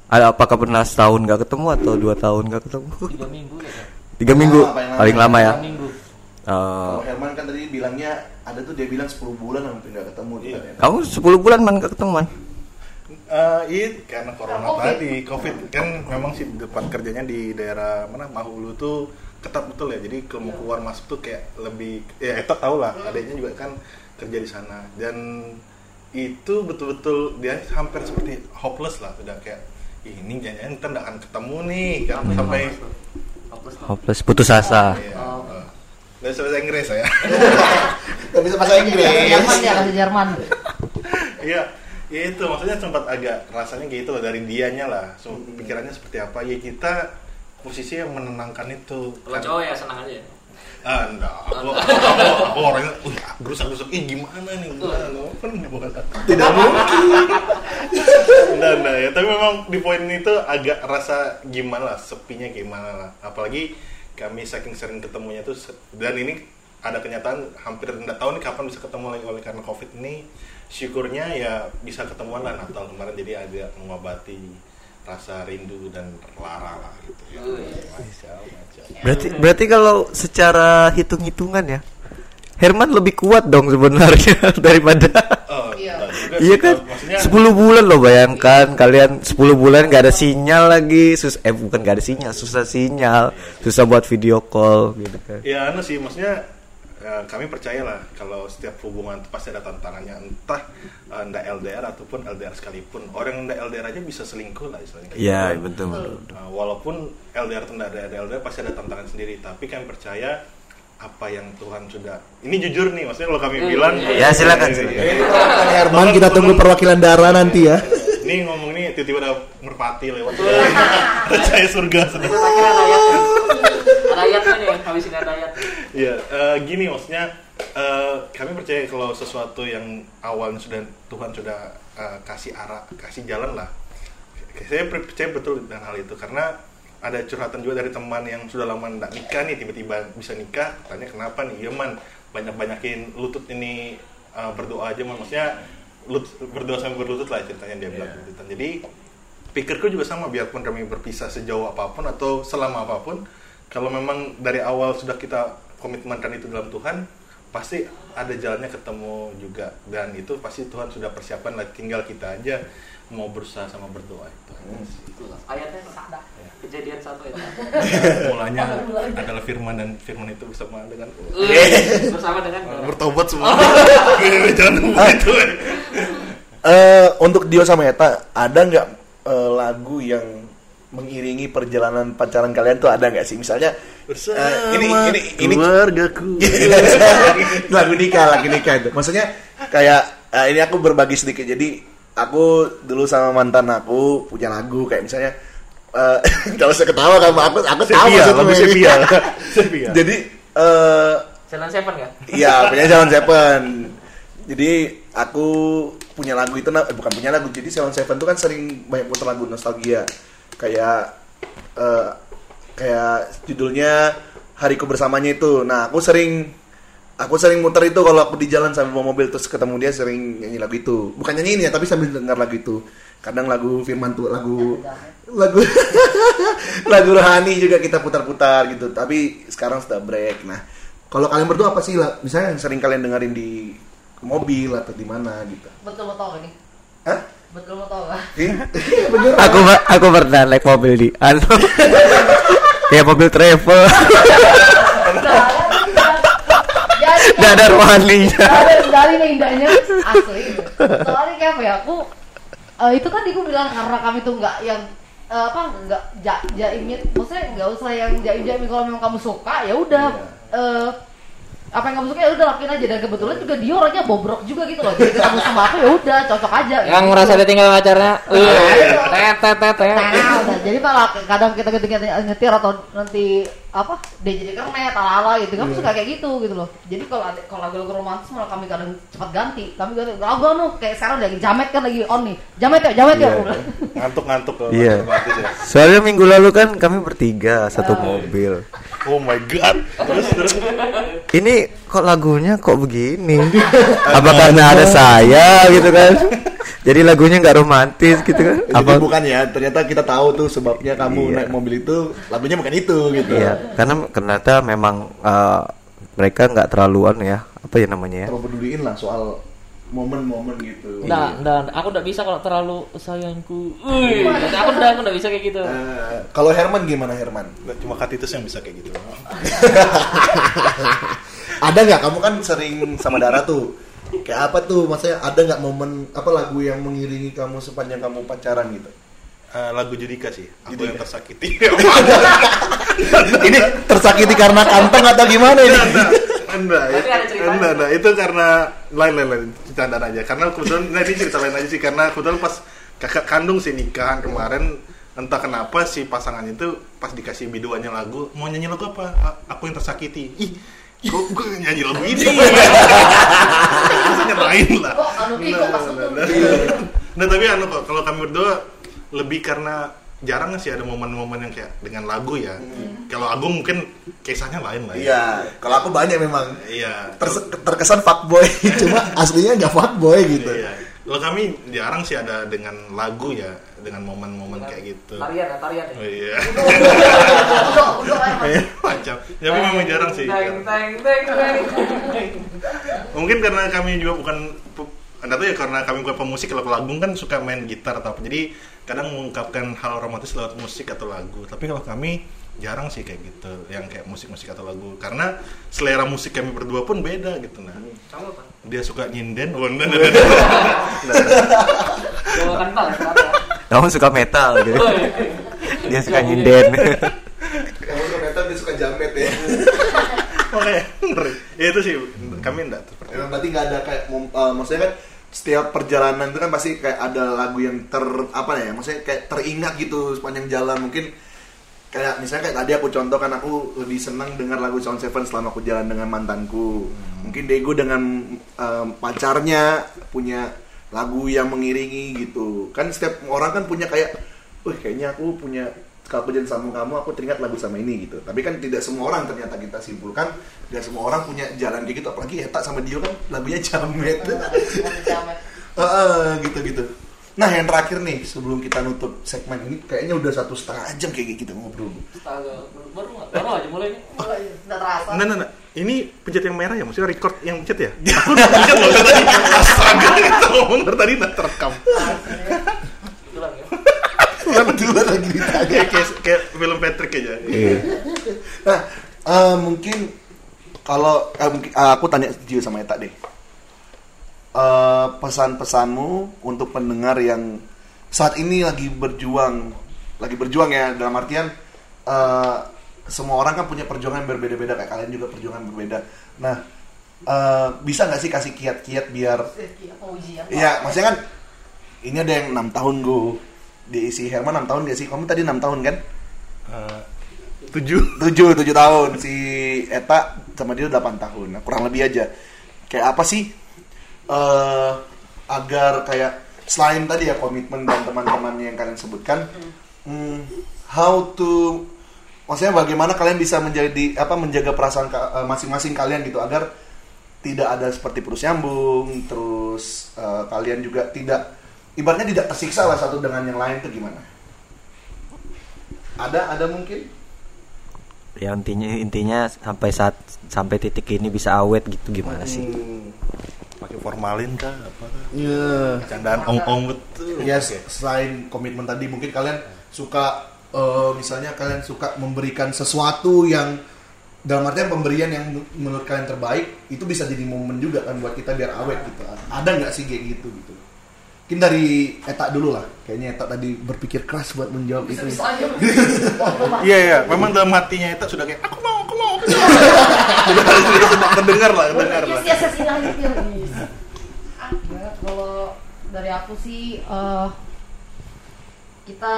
ada apakah pernah setahun nggak ketemu atau dua tahun nggak ketemu Tiga minggu ya. Tiga minggu lama, paling lama. paling lama ya Tiga minggu. Eh, Kalau Herman kan tadi bilangnya ada tuh dia bilang 10 bulan hampir nggak ketemu tuh Iya. kamu 10 bulan man nggak ketemu man Eh, iya karena corona Covid. tadi covid. Kan memang sih depan kerjanya di daerah mana Mahulu tuh ketat betul ya. Jadi kalau mau keluar masuk tuh kayak lebih ya Eta tau lah adanya juga kan kerja di sana. Dan itu betul-betul dia hampir seperti hopeless lah udah kayak "Ih, ini jangan ntar nggak akan ketemu nih. Kan sampai Hapus. hopeless putus asa. Iya, eh. dari bahasa Inggris ya [LAUGHS] bisa bahasa Inggris. Jerman ya kasih Jerman. Iya, ya itu maksudnya sempat agak rasanya gitu loh dari dianya lah. So, pikirannya seperti apa? Ya kita posisi yang menenangkan itu. Kalau cowok ya senang aja. Ah, enggak. Aku, aku, aku orangnya, uh, gerusak-gerusuk, ih gimana nih? Gimana? Kan bukan Tidak [LAUGHS] mungkin. Enggak, enggak ya. Tapi memang di poin itu agak rasa gimana lah, sepinya gimana lah. Apalagi kami saking sering ketemunya tuh, dan ini ada kenyataan hampir tidak tahu nih kapan bisa ketemu lagi oleh karena covid ini. Syukurnya ya bisa ketemuan lah Natal kemarin jadi ada mengobati rasa rindu dan lara lah gitu ya. Macam-macam. berarti berarti kalau secara hitung-hitungan ya Herman lebih kuat dong sebenarnya [LAUGHS] daripada Oh, Iya. Iya kan Maksudnya 10 bulan loh bayangkan kalian 10 bulan gak ada sinyal lagi sus eh bukan gak ada sinyal susah sinyal susah buat video call gitu kan Ya anu sih, maksudnya eh, kami percaya lah kalau setiap hubungan itu pasti ada tantangannya entah eh, ndak LDR ataupun LDR sekalipun orang ndak LDR aja bisa selingkuh lah istilahnya. Iya gitu. betul, betul. Nah, walaupun LDR atau ndak ada LDR pasti ada tantangan sendiri, tapi kami percaya apa yang Tuhan sudah ini jujur nih maksudnya kalau kami bilang Ya, silakan, silakan. Kan Herman kita tunggu perwakilan darah nanti ya. ini ngomong ini tiba-tiba ada merpati lewat percaya [LAUGHS] surga sudah ayat. Ada ayatnya nih, habisin ada ayat. Iya, eh, gini maksudnya eh, kami percaya kalau sesuatu yang awalnya sudah Tuhan sudah eh, kasih arah, kasih jalan lah. Saya per- percaya betul dengan hal itu karena ada curhatan juga dari teman yang sudah lama tidak nikah nih tiba-tiba bisa nikah. Tanya kenapa nih? Iya man, banyak-banyakin lutut ini eh, berdoa aja man. Maksudnya lut- berdoa sampai berlutut lah ceritanya dia bilang gitu. Jadi pikirku juga sama biarpun kami berpisah sejauh apa pun atau selama apa pun kalau memang dari awal sudah kita komitmenkan itu dalam Tuhan pasti ada jalannya ketemu juga dan itu pasti Tuhan sudah persiapkan lah tinggal kita aja mau berusaha sama berdoa itu aja sih. Itulah. Ayatnya ada. Kejadian satu itu. [LAUGHS] mulanya adalah firman dan firman itu bersama dengan Bersama dengan bertobat semua [LAUGHS] jangan begitu Eh, untuk Dio sama Eta ada nggak eh, lagu yang mengiringi perjalanan pacaran kalian tuh ada nggak sih misalnya eh, ini ini ini keluargaku [LAUGHS] lagu nikah lagu nikah itu maksudnya kayak eh, ini aku berbagi sedikit jadi aku dulu sama mantan aku punya lagu kayak misalnya eh [LAUGHS] kalau saya ketawa kamu aku aku tahu ini. Sepia. [LAUGHS] Sepia. jadi eh Challenge Seven kan? Iya, punya Salon Seven. Jadi aku punya lagu itu, eh, bukan punya lagu. Jadi Salon Seven itu kan sering banyak putar lagu nostalgia, kayak eh, kayak judulnya Hariku Bersamanya itu. Nah, aku sering aku sering muter itu kalau aku di jalan sambil bawa mobil terus ketemu dia sering nyanyi lagu itu. Bukan nyanyi ini ya, tapi sambil dengar lagu itu. Kadang lagu Firman tuh lagu lagu [LAUGHS] lagu rohani juga kita putar-putar gitu. Tapi sekarang sudah break. Nah, kalau kalian berdua apa sih? Misalnya yang sering kalian dengerin di mobil atau di mana gitu? Betul gak nih? Hah? Betul gak? [LAUGHS] Bener. aku aku pernah naik mobil di anu. [LAUGHS] Kayak mobil travel. Jadi nggak ada rohaninya ada dari nih indahnya. Asli. Soalnya kayak apa ya aku eh, itu tadi aku bilang karena kami tuh nggak yang eh, apa nggak ja, jaimnya maksudnya nggak usah yang jaim jaim kalau memang kamu suka ya udah. Eh, apa yang kamu suka ya udah lakuin aja. Dan kebetulan juga dia orangnya bobrok juga gitu loh. Jadi kamu sama aku ya udah cocok aja. Yang gitu. ngerasa ditinggal pacarnya. Tet tet tet tet. Nah, udah. jadi kalau kadang kita ketika nyetir atau nanti apa dia jadi kernet ala ala gitu kami suka kayak gitu gitu loh. Jadi kalau kalau lagu-lagu romantis malah kami kadang cepat ganti. Kami ganti lagu anu kayak sekarang lagi jamet kan lagi on nih. Jamet ya jamet ya. Ngantuk-ngantuk kalau Iya. ya. soalnya minggu lalu kan kami bertiga satu mobil. Oh my god. Terus terus. Ini kok lagunya kok begini [LAUGHS] apa karena ada saya gitu kan jadi lagunya nggak romantis gitu kan Jadi apa bukan ya, ternyata kita tahu tuh sebabnya kamu Iya. naik mobil itu lagunya bukan itu gitu. Iya, karena ternyata memang eh, mereka nggak terlaluan ya, apa ya namanya ya? Terlalu peduliin lah soal momen-momen gitu. Nggak, nggak, aku nggak bisa kalau terlalu sayangku. Wih, aku udah, aku nggak bisa kayak gitu. Eh, kalau Herman gimana Herman? Nggak cuma Katitus yang bisa kayak gitu [LAUGHS] Ada nggak kamu kan sering sama Dara tuh? Kayak apa tuh? Maksudnya ada nggak momen apa lagu yang mengiringi kamu sepanjang kamu pacaran gitu? Eh, lagu Judika sih aku Judika. yang tersakiti [LAUGHS] Ini tersakiti karena kantong atau gimana ini? Ceritanya. enggak, enggak, itu karena lain lain lain candaan aja. Karena kebetulan nah ini cerita lain aja sih karena kebetulan pas kakak kandung sih nikahan kemarin entah kenapa si pasangan itu pas dikasih biduannya lagu mau nyanyi lagu apa A- aku yang tersakiti ih kok gue nyanyi lagu ini. Rasanya lain lah Kok anu kok pas itu? nah tapi anu kok kalau kami berdua lebih karena jarang sih ada momen-momen yang kayak dengan lagu ya. Kalau Agung mungkin kisahnya lain lah ya. Iya, kalau aku banyak memang. iya. Terse- terkesan fuckboy, [LAUGHS] cuma aslinya nggak fuckboy gitu. Iya. Kalau kami jarang sih ada dengan lagu ya, dengan momen-momen kayak gitu. Tarian ya, tarian ya. Oh, iya. Udah, udah kayak mas. Macam. Ya, Tapi memang jarang sih. Teng teng teng teng. Mungkin karena kami juga bukan anda tahu ya karena kami bukan pemusik kalau lagu kan suka main gitar atau apa. Jadi kadang mengungkapkan hal romantis lewat musik atau lagu. Tapi kalau kami jarang sih kayak gitu, yang kayak musik-musik atau lagu. Karena selera musik kami berdua pun beda gitu nah. Kamu apa? Dia suka nyinden, oh enggak. Coba kental. Kamu suka metal gitu. Dia suka nyinden. Kamu suka metal, dia suka jamet ya. Oke, ya itu sih kami enggak seperti itu. Emang berarti nggak ada kayak, mom- eh, maksudnya kan setiap perjalanan itu kan pasti kayak ada lagu yang ter apa ya, maksudnya kayak teringat gitu sepanjang jalan mungkin kayak misalnya kayak tadi aku contoh kan aku lebih senang dengar lagu Sound Seven selama aku jalan dengan mantanku. Mungkin Dego dengan em, pacarnya punya lagu yang mengiringi gitu. Kan setiap orang kan punya kayak, wih kayaknya aku punya kalau aku sama kamu aku teringat lagu sama ini gitu. Tapi kan tidak semua orang ternyata kita simpulkan tidak semua orang punya jalan kayak gitu. Apalagi Eta sama Dio kan lagunya jamet. [LAUGHS] Gitu gitu. Nah yang terakhir nih sebelum kita nutup segmen ini kayaknya udah satu setengah jam kayak gitu ngobrol. Baru nggak? baru aja mulai nih. Nggak terasa. Nah, nah, nah. Ini pencet yang merah ya? Maksudnya record yang pencet ya? [LAUGHS] Aku udah pencet loh tadi. Astaga, kita ngomong dari tadi nggak terekam. Ulang ya. Kebetulan lagi ditanya. Kayak, kayak, film Patrick aja. Nah eh, mungkin kalau mungkin- eh, aku tanya Gio sama Eta deh. Eh, pesan-pesanmu untuk pendengar yang saat ini lagi berjuang, lagi berjuang ya dalam artian eh, semua orang kan punya perjuangan yang berbeda-beda kayak kalian juga perjuangan berbeda. Nah eh, bisa nggak sih kasih kiat-kiat biar Apa ujian? Iya, maksudnya kan ini ada yang enam tahun gue diisi Herman enam tahun gak sih? Kamu tadi enam tahun kan? Eh, tujuh. Tujuh, tujuh tahun. Si Eta sama dia delapan tahun. Nah, kurang lebih aja. Kayak apa sih? Eh agar kayak selain tadi ya komitmen dan teman-teman yang kalian sebutkan, hmm, how to maksudnya bagaimana kalian bisa menjadi apa menjaga perasaan ka- eh, masing-masing kalian gitu agar tidak ada seperti perus nyambung terus eh, kalian juga tidak ibaratnya tidak tersiksa lah satu dengan yang lain itu gimana? Ada ada mungkin? Ya intinya intinya sampai saat sampai titik ini bisa awet gitu gimana sih? Pakai formalin kah? Apa kah? ya Candaan ong-ong betul. ya selain komitmen tadi mungkin kalian suka eh, misalnya kalian suka memberikan sesuatu yang dalam artian pemberian yang menurut kalian terbaik itu bisa jadi momen juga kan buat kita biar awet gitu ada nggak sih kayak gitu gitu mungkin dari Eta dulu lah kayaknya Eta tadi berpikir keras buat menjawab itu Bisa aja. [LAUGHS] Iya iya, memang dalam hatinya itu sudah kayak aku mau, aku mau, aku mau. sudah sudah sudah terdengar lah, terdengar lah. Yes, yes, yes, kalau dari aku sih eh, kita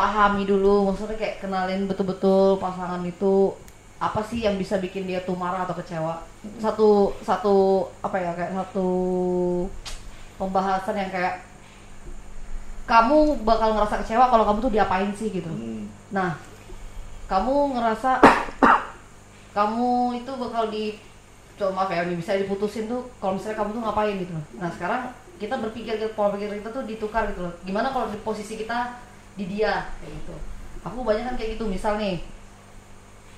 pahami dulu maksudnya kayak kenalin betul-betul pasangan itu apa sih yang bisa bikin dia tuh marah atau kecewa satu satu apa ya kayak satu pembahasan yang kayak kamu bakal ngerasa kecewa kalau kamu tuh diapain sih gitu. Hmm. nah kamu ngerasa kamu itu bakal di coba maaf ya ini bisa diputusin tuh kalau misalnya kamu tuh ngapain gitu. Nah sekarang kita berpikir pola pikir kita tuh ditukar gitu loh. Gimana kalau di posisi kita di dia kayak gitu. Aku banyak kan kayak gitu misal nih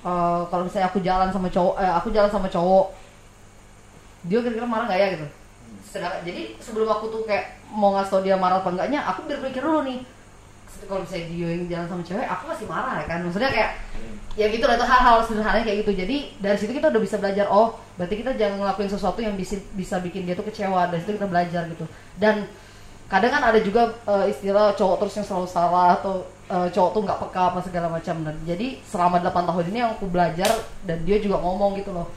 eh, kalau misalnya aku jalan sama cowok eh, aku jalan sama cowok dia kira-kira marah nggak ya gitu Sedangkan, jadi sebelum aku tuh kayak mau ngasih tau dia marah apa enggaknya aku berpikir dulu nih kalau misalnya dia yang jalan sama cewek aku masih marah ya kan? Maksudnya kayak ya gitu lah itu hal-hal sederhana kayak gitu. Jadi dari situ kita udah bisa belajar oh berarti kita jangan ngelakuin sesuatu yang bisa bisa bikin dia tuh kecewa. Dari situ kita belajar gitu. Dan kadang kan ada juga eh, istilah cowok terus yang selalu salah atau eh, cowok tuh nggak peka apa segala macam. Dan jadi selama 8 tahun ini yang aku belajar dan dia juga ngomong gitu loh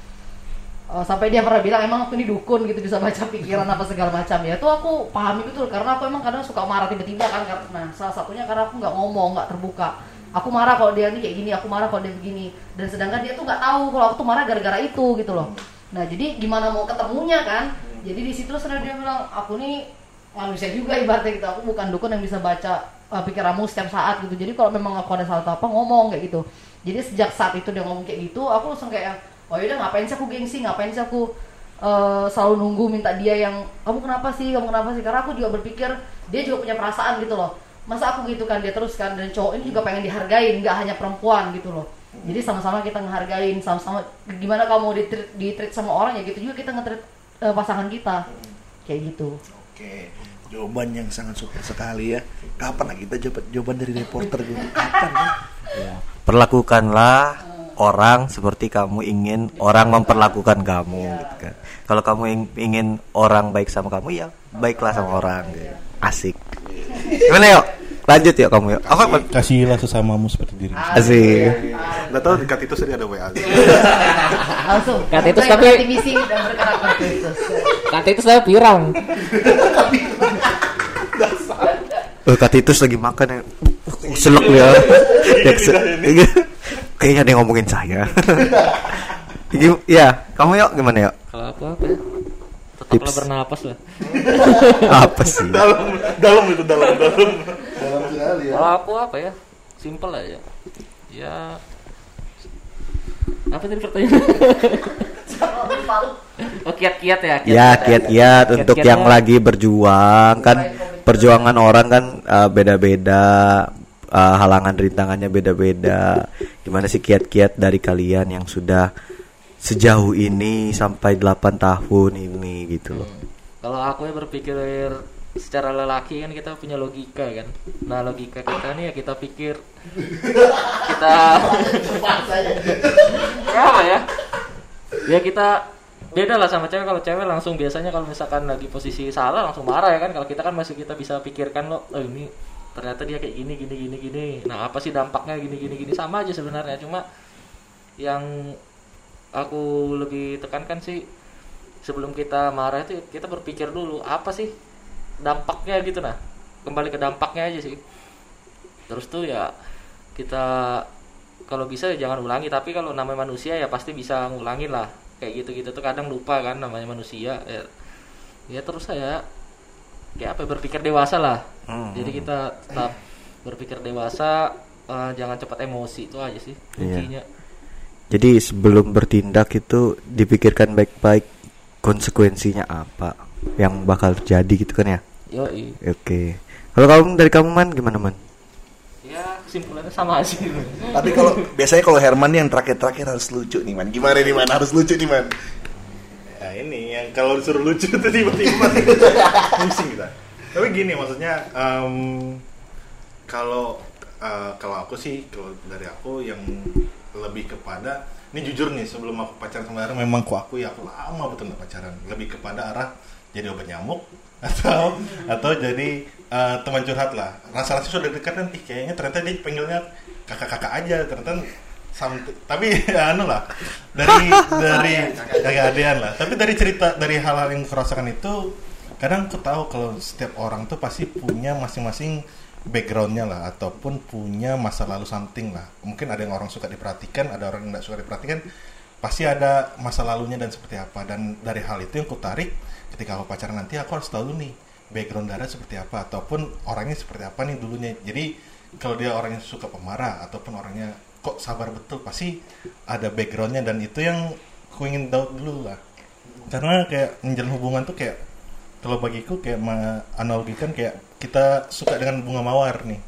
Eh, sampai dia pernah bilang emang aku ini dukun gitu bisa baca pikiran apa segala macam. Ya itu aku pahami betul karena aku emang kadang suka marah tiba-tiba kan karena salah satunya karena aku nggak ngomong nggak terbuka. Aku marah kalau dia ini kayak gini aku marah kalau dia begini. Dan sedangkan dia tuh nggak tahu kalau aku tuh marah gara-gara itu gitu loh. Nah jadi gimana mau ketemunya kan? Jadi di situ setelah dia bilang aku nih manusia juga ibaratnya gitu aku bukan dukun yang bisa baca uh, pikiranmu setiap saat gitu. Jadi kalau memang aku ada salah apa ngomong kayak gitu. Jadi sejak saat itu dia ngomong kayak gitu aku langsung kayak oh yaudah ngapain sih aku gengsi? Ngapain sih aku uh, selalu nunggu minta dia yang kamu kenapa sih? Kamu kenapa sih? Karena aku juga berpikir dia juga punya perasaan gitu loh. Masa aku gitu kan dia terus kan dan cowok ini juga pengen dihargain nggak hanya perempuan gitu loh. Jadi sama-sama kita ngehargain sama-sama gimana kamu di treat, di treat sama orang ya gitu juga kita nge-treat uh, pasangan kita. Kayak gitu. Oke, jawaban yang sangat super sekali ya. Kapan lah kita dapat jawaban dari reporter gitu? Kapan ya? Ya, perlakukanlah orang seperti kamu ingin orang memperlakukan kamu gitu kan. Kalau kamu ing- ingin orang baik sama kamu ya baiklah sama orang gitu. Asik. Gimana yuk? Lanjut yuk kamu yuk. Apa? apa? Kasihlah sesamamu seperti dirimu. Asik. Nggak tahu dekat itu tadi ada WA. langsung Kata itu tapi- misi dan berkarakter itu Kata itu saya pirang. Eh Katitus lagi makan ya. Selek ya. Ya, Kayaknya ada yang ngomongin saya. Ya, kamu yuk gimana yuk? Kalau aku apa ya? Tetaplah Tips. bernapas lah. Apa sih? dalam, dalam itu dalam, dalam. Dalam sekali ya. Kalau aku apa ya? Simple aja. Ya apa tadi pertanyaan? [LAUGHS] oh kiat-kiat ya. Ya, kiat-kiat untuk yang Kiat-kiatnya- lagi berjuang kan perjuangan orang kan uh, beda-beda uh, halangan rintangannya beda-beda gimana sih kiat-kiat dari kalian yang sudah sejauh ini sampai 8 tahun ini gitu loh Kalau aku ya berpikir secara lelaki kan kita punya logika kan. Nah logika kita nih ya kita pikir. Kita ya apa ya? Ya kita beda lah sama cewek. Kalau cewek langsung biasanya kalau misalkan lagi posisi salah langsung marah ya kan. Kalau kita kan masih kita bisa pikirkan loh oh ini ternyata dia kayak gini gini gini gini. Nah apa sih dampaknya gini gini gini? Sama aja sebenarnya. Cuma yang aku lebih tekankan sih sebelum kita marah itu kita berpikir dulu apa sih dampaknya gitu nah. Kembali ke dampaknya aja sih. Terus tuh ya kita kalau bisa ya jangan ulangi tapi kalau namanya manusia ya pasti bisa ngulangin lah. Kayak gitu gitu tuh kadang lupa kan namanya manusia ya, ya terus saya kayak apa ya, berpikir dewasa lah. Hmm. jadi kita tetap berpikir dewasa eh, jangan cepat emosi itu aja sih Iya. kuncinya. Jadi sebelum bertindak itu dipikirkan baik-baik konsekuensinya apa yang bakal terjadi gitu kan ya Yoi. oke kalau kamu dari kamu man gimana man ya kesimpulannya sama sih Tapi kalau biasanya kalau Herman yang terakhir-terakhir harus lucu nih man. Gimana nih man? Harus lucu nih man. Ya ini yang kalau disuruh lucu tuh tiba-tiba [LAUGHS] pusing kita. Tapi gini maksudnya em, kalau eh, kalau aku sih kalau dari aku yang lebih kepada ini jujur nih sebelum aku pacaran sama Era memang ku aku ya aku lama betul nggak pacaran lebih kepada arah jadi obat nyamuk atau atau jadi eh, teman curhat lah. Rasa-rasa sudah dekat kan ih kayaknya ternyata dia panggilnya kakak-kakak aja ternyata something. Tapi ya, [LAUGHS] anu lah dari [LAUGHS] dari kakak adean lah. Tapi dari cerita dari hal-hal yang kurasakan itu kadang aku tahu kalau setiap orang tuh pasti punya masing-masing backgroundnya lah ataupun punya masa lalu something lah. Mungkin ada yang orang suka diperhatikan ada orang yang nggak suka diperhatikan. Pasti ada masa lalunya dan seperti apa. Dan dari hal itu yang ku tarik ketika aku pacaran nanti aku harus tahu nih background darah seperti apa ataupun orangnya seperti apa nih dulunya. Jadi kalau dia orangnya suka pemarah ataupun orangnya kok sabar betul pasti ada backgroundnya dan itu yang ku ingin tahu dulu lah. Karena kayak menjalin hubungan tuh kayak kalau bagiku kayak analogikan kayak kita suka dengan bunga mawar nih.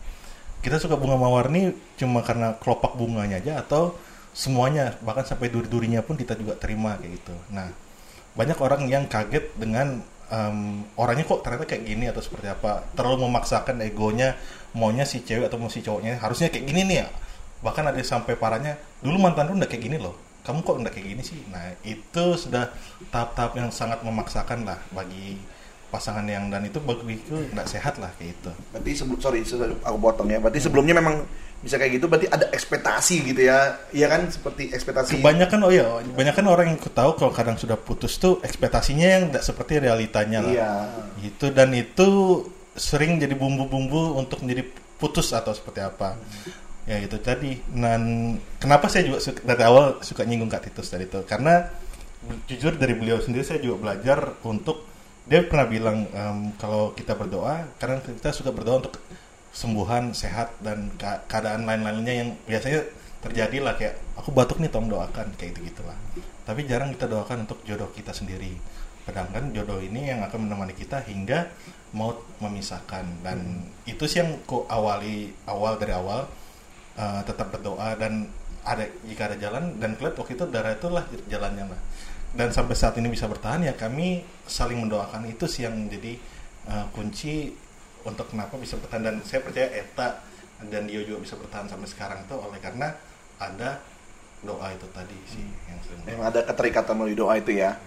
Kita suka bunga mawar nih cuma karena kelopak bunganya aja atau semuanya bahkan sampai duri-durinya pun kita juga terima kayak gitu. Nah banyak orang yang kaget dengan em, orangnya kok ternyata kayak gini atau seperti apa. Terlalu memaksakan egonya maunya si cewek atau mau si cowoknya harusnya kayak gini nih ya. Bahkan ada sampai parahnya dulu mantan lu udah kayak gini loh. Kamu kok udah kayak gini sih? Nah itu sudah tahap-tahap yang sangat memaksakan lah bagi pasangan yang dan itu bagiku nggak sehat lah kayak itu Berarti sebelum sorry aku potong ya. Berarti sebelumnya memang bisa kayak gitu. Berarti ada ekspektasi gitu ya. Iya kan seperti ekspektasi. kebanyakan oh ya kebanyakan orang yang tahu kalau kadang sudah putus tuh ekspektasinya yang tidak seperti realitanya lah Iya. gitu dan itu sering jadi bumbu-bumbu untuk menjadi putus atau seperti apa ya itu tadi dan kenapa saya juga suka, dari awal suka nyinggung Kak Titus tadi itu karena jujur dari beliau sendiri saya juga belajar untuk dia pernah bilang em, kalau kita berdoa karena kita suka berdoa untuk sembuhan sehat dan ka- keadaan lain-lainnya yang biasanya terjadi lah kayak aku batuk nih tolong doakan kayak gitu gitulah tapi jarang kita doakan untuk jodoh kita sendiri. Sedangkan jodoh ini yang akan menemani kita hingga maut memisahkan. Dan itu sih yang ku awali awal dari awal eh, tetap berdoa dan ada jika ada jalan dan kelihatan waktu itu darah itulah jalannya lah dan sampai saat ini bisa bertahan ya kami saling mendoakan itu sih yang menjadi eh, kunci untuk kenapa bisa bertahan dan saya percaya Eta dan Dio juga bisa bertahan sampai sekarang itu oleh karena ada doa itu tadi sih yang sering Memang ada keterikatan melalui doa itu ya.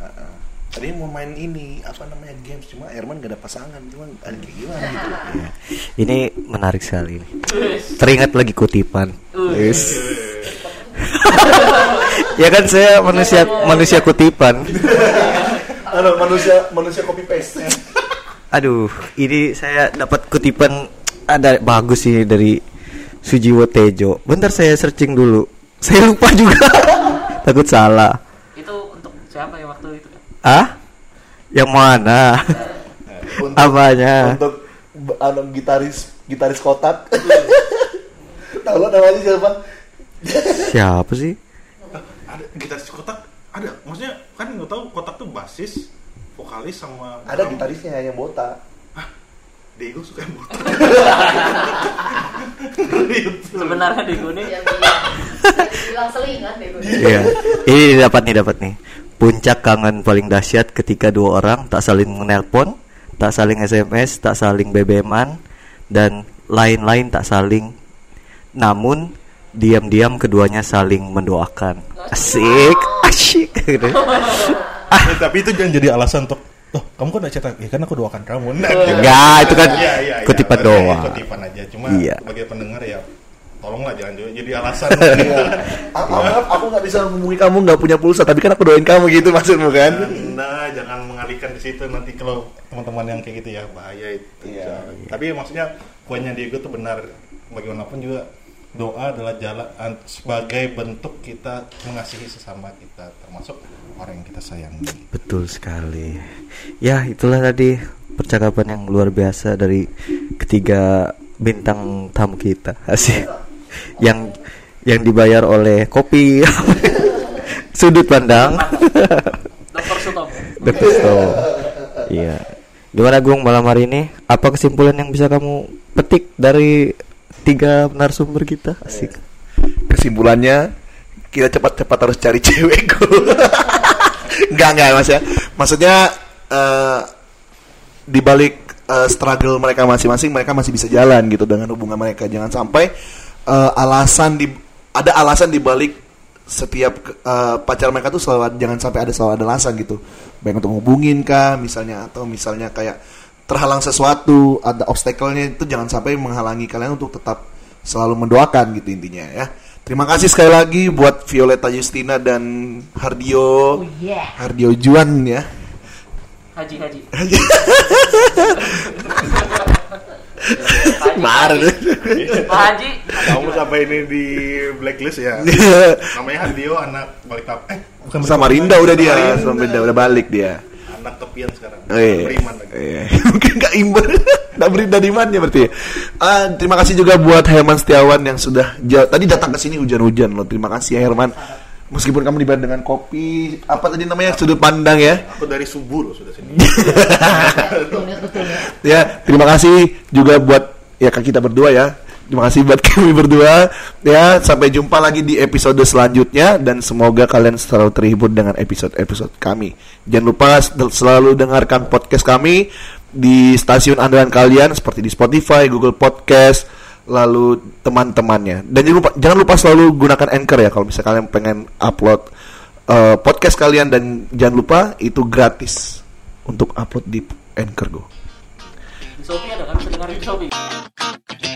Heeh. Tadi mau main ini apa namanya games cuma Herman gak ada pasangan cuma ada kayak gimana gitu. [LAUGHS] Iya. Ini menarik sekali ini. Teringat lagi kutipan. Yes. [LAUGHS] ya kan saya manusia manusia kutipan. Aduh, manusia manusia copy paste. Aduh, ini saya dapat kutipan ada bagus sih dari Sujiwo Tejo. Bentar saya searching dulu. Saya lupa juga. [LAUGHS] Takut salah. itu untuk siapa ya waktu itu Ah? Yang mana? Untuk, Apanya? Untuk anu gitaris gitaris kotak. [LAUGHS] Tahu namanya siapa? Siapa sih? Ada gitaris kotak ada maksudnya kan nggak tahu kotak tuh basis vokalis sama Ada drum. gitarisnya yang botak. Diego suka yang botak. Sebenarnya di gue nih yang dia bilang selingan gue Iya. Ini dapat nih dapat nih. Puncak kangen paling dahsyat ketika dua orang tak saling menelpon, tak saling SMS, tak saling BBM-an dan lain-lain tak saling. Namun diam-diam keduanya saling mendoakan. Asik, asyik. Gitu. [LAUGHS] Eh, tapi itu jangan jadi alasan untuk Oh, kamu kok udah cetak? Ya kan aku doakan kamu. Nah, Enggak, itu kan Iya, iya, iya. kutipan doa. Kutipan aja. Cuma Iya. bagi pendengar ya tolonglah jangan jadi- jadi alasan. [LAUGHS] Ah, maaf, aku nggak bisa menghubungi kamu nggak punya pulsa, tapi kan aku doain kamu gitu maksudmu kan? Nah, jangan mengalihkan di situ nanti kalau teman-teman yang kayak gitu ya bahaya itu. Iya. Tapi maksudnya poinnya Diego tuh benar. Bagaimanapun juga doa adalah jalan an- sebagai bentuk kita mengasihi sesama kita, termasuk orang yang kita sayangi. Betul sekali. Ya, itulah tadi percakapan yang luar biasa dari ketiga bintang tamu kita. Asik. Yang yang dibayar oleh kopi. [LAUGHS] Sudut pandang. Dokter Sutomo. Betul. Iya. Gimana Gung malam hari ini? Apa kesimpulan yang bisa kamu petik dari tiga narasumber kita? Asik. Kesimpulannya kita cepat-cepat harus cari [LAUGHS] cewek Enggak enggak mas ya. Maksudnya eh di balik eh, struggle mereka masing-masing mereka masih bisa jalan gitu dengan hubungan mereka. Jangan sampai eh, alasan di ada alasan di balik setiap eh, pacar mereka tuh selalu jangan sampai ada selalu ada alasan gitu. Baik untuk ngubungin kah misalnya atau misalnya kayak terhalang sesuatu, ada obstacle-nya itu jangan sampai menghalangi kalian untuk tetap selalu mendoakan gitu intinya ya. Terima kasih sekali lagi buat Violeta Justina dan Hardio oh yeah Hardio Juan ya. Haji Haji. [LAUGHS] Kemarin. Pak Haji. Kamu sampai ini di blacklist ya. [LAUGHS] Namanya Handio anak Balikpapan. Eh, bukan Samarinda udah dia. Samarinda udah balik dia. Anak tepian sekarang. Oh, iya. Beriman lagi. Iya. [LAUGHS] Mungkin nggak imbang. Nggak beri dari mana berarti. Ah, terima kasih juga buat Herman Setiawan yang sudah jauh, tadi datang ke sini hujan-hujan loh. Terima kasih ya Herman. Meskipun kamu dibayar dengan kopi, apa tadi namanya sudut pandang ya. Aku dari subuh loh sudah sini. [LAUGHS] ya ya Ya, terima kasih juga buat ya kita berdua ya. Terima kasih buat [LAUGHS] kami berdua. Ya, sampai jumpa lagi di episode selanjutnya dan semoga kalian selalu terhibur dengan episode-episode kami. Jangan lupa sel- selalu dengarkan podcast kami di stasiun andalan kalian seperti di Spotify, Google Podcast, lalu teman-temannya. Dan jangan lupa jangan lupa selalu gunakan Anchor ya kalau misalnya kalian pengen upload eh, podcast kalian dan jangan lupa itu gratis untuk upload di Anchor Go. Shopee ada kan? Bisa Shopee.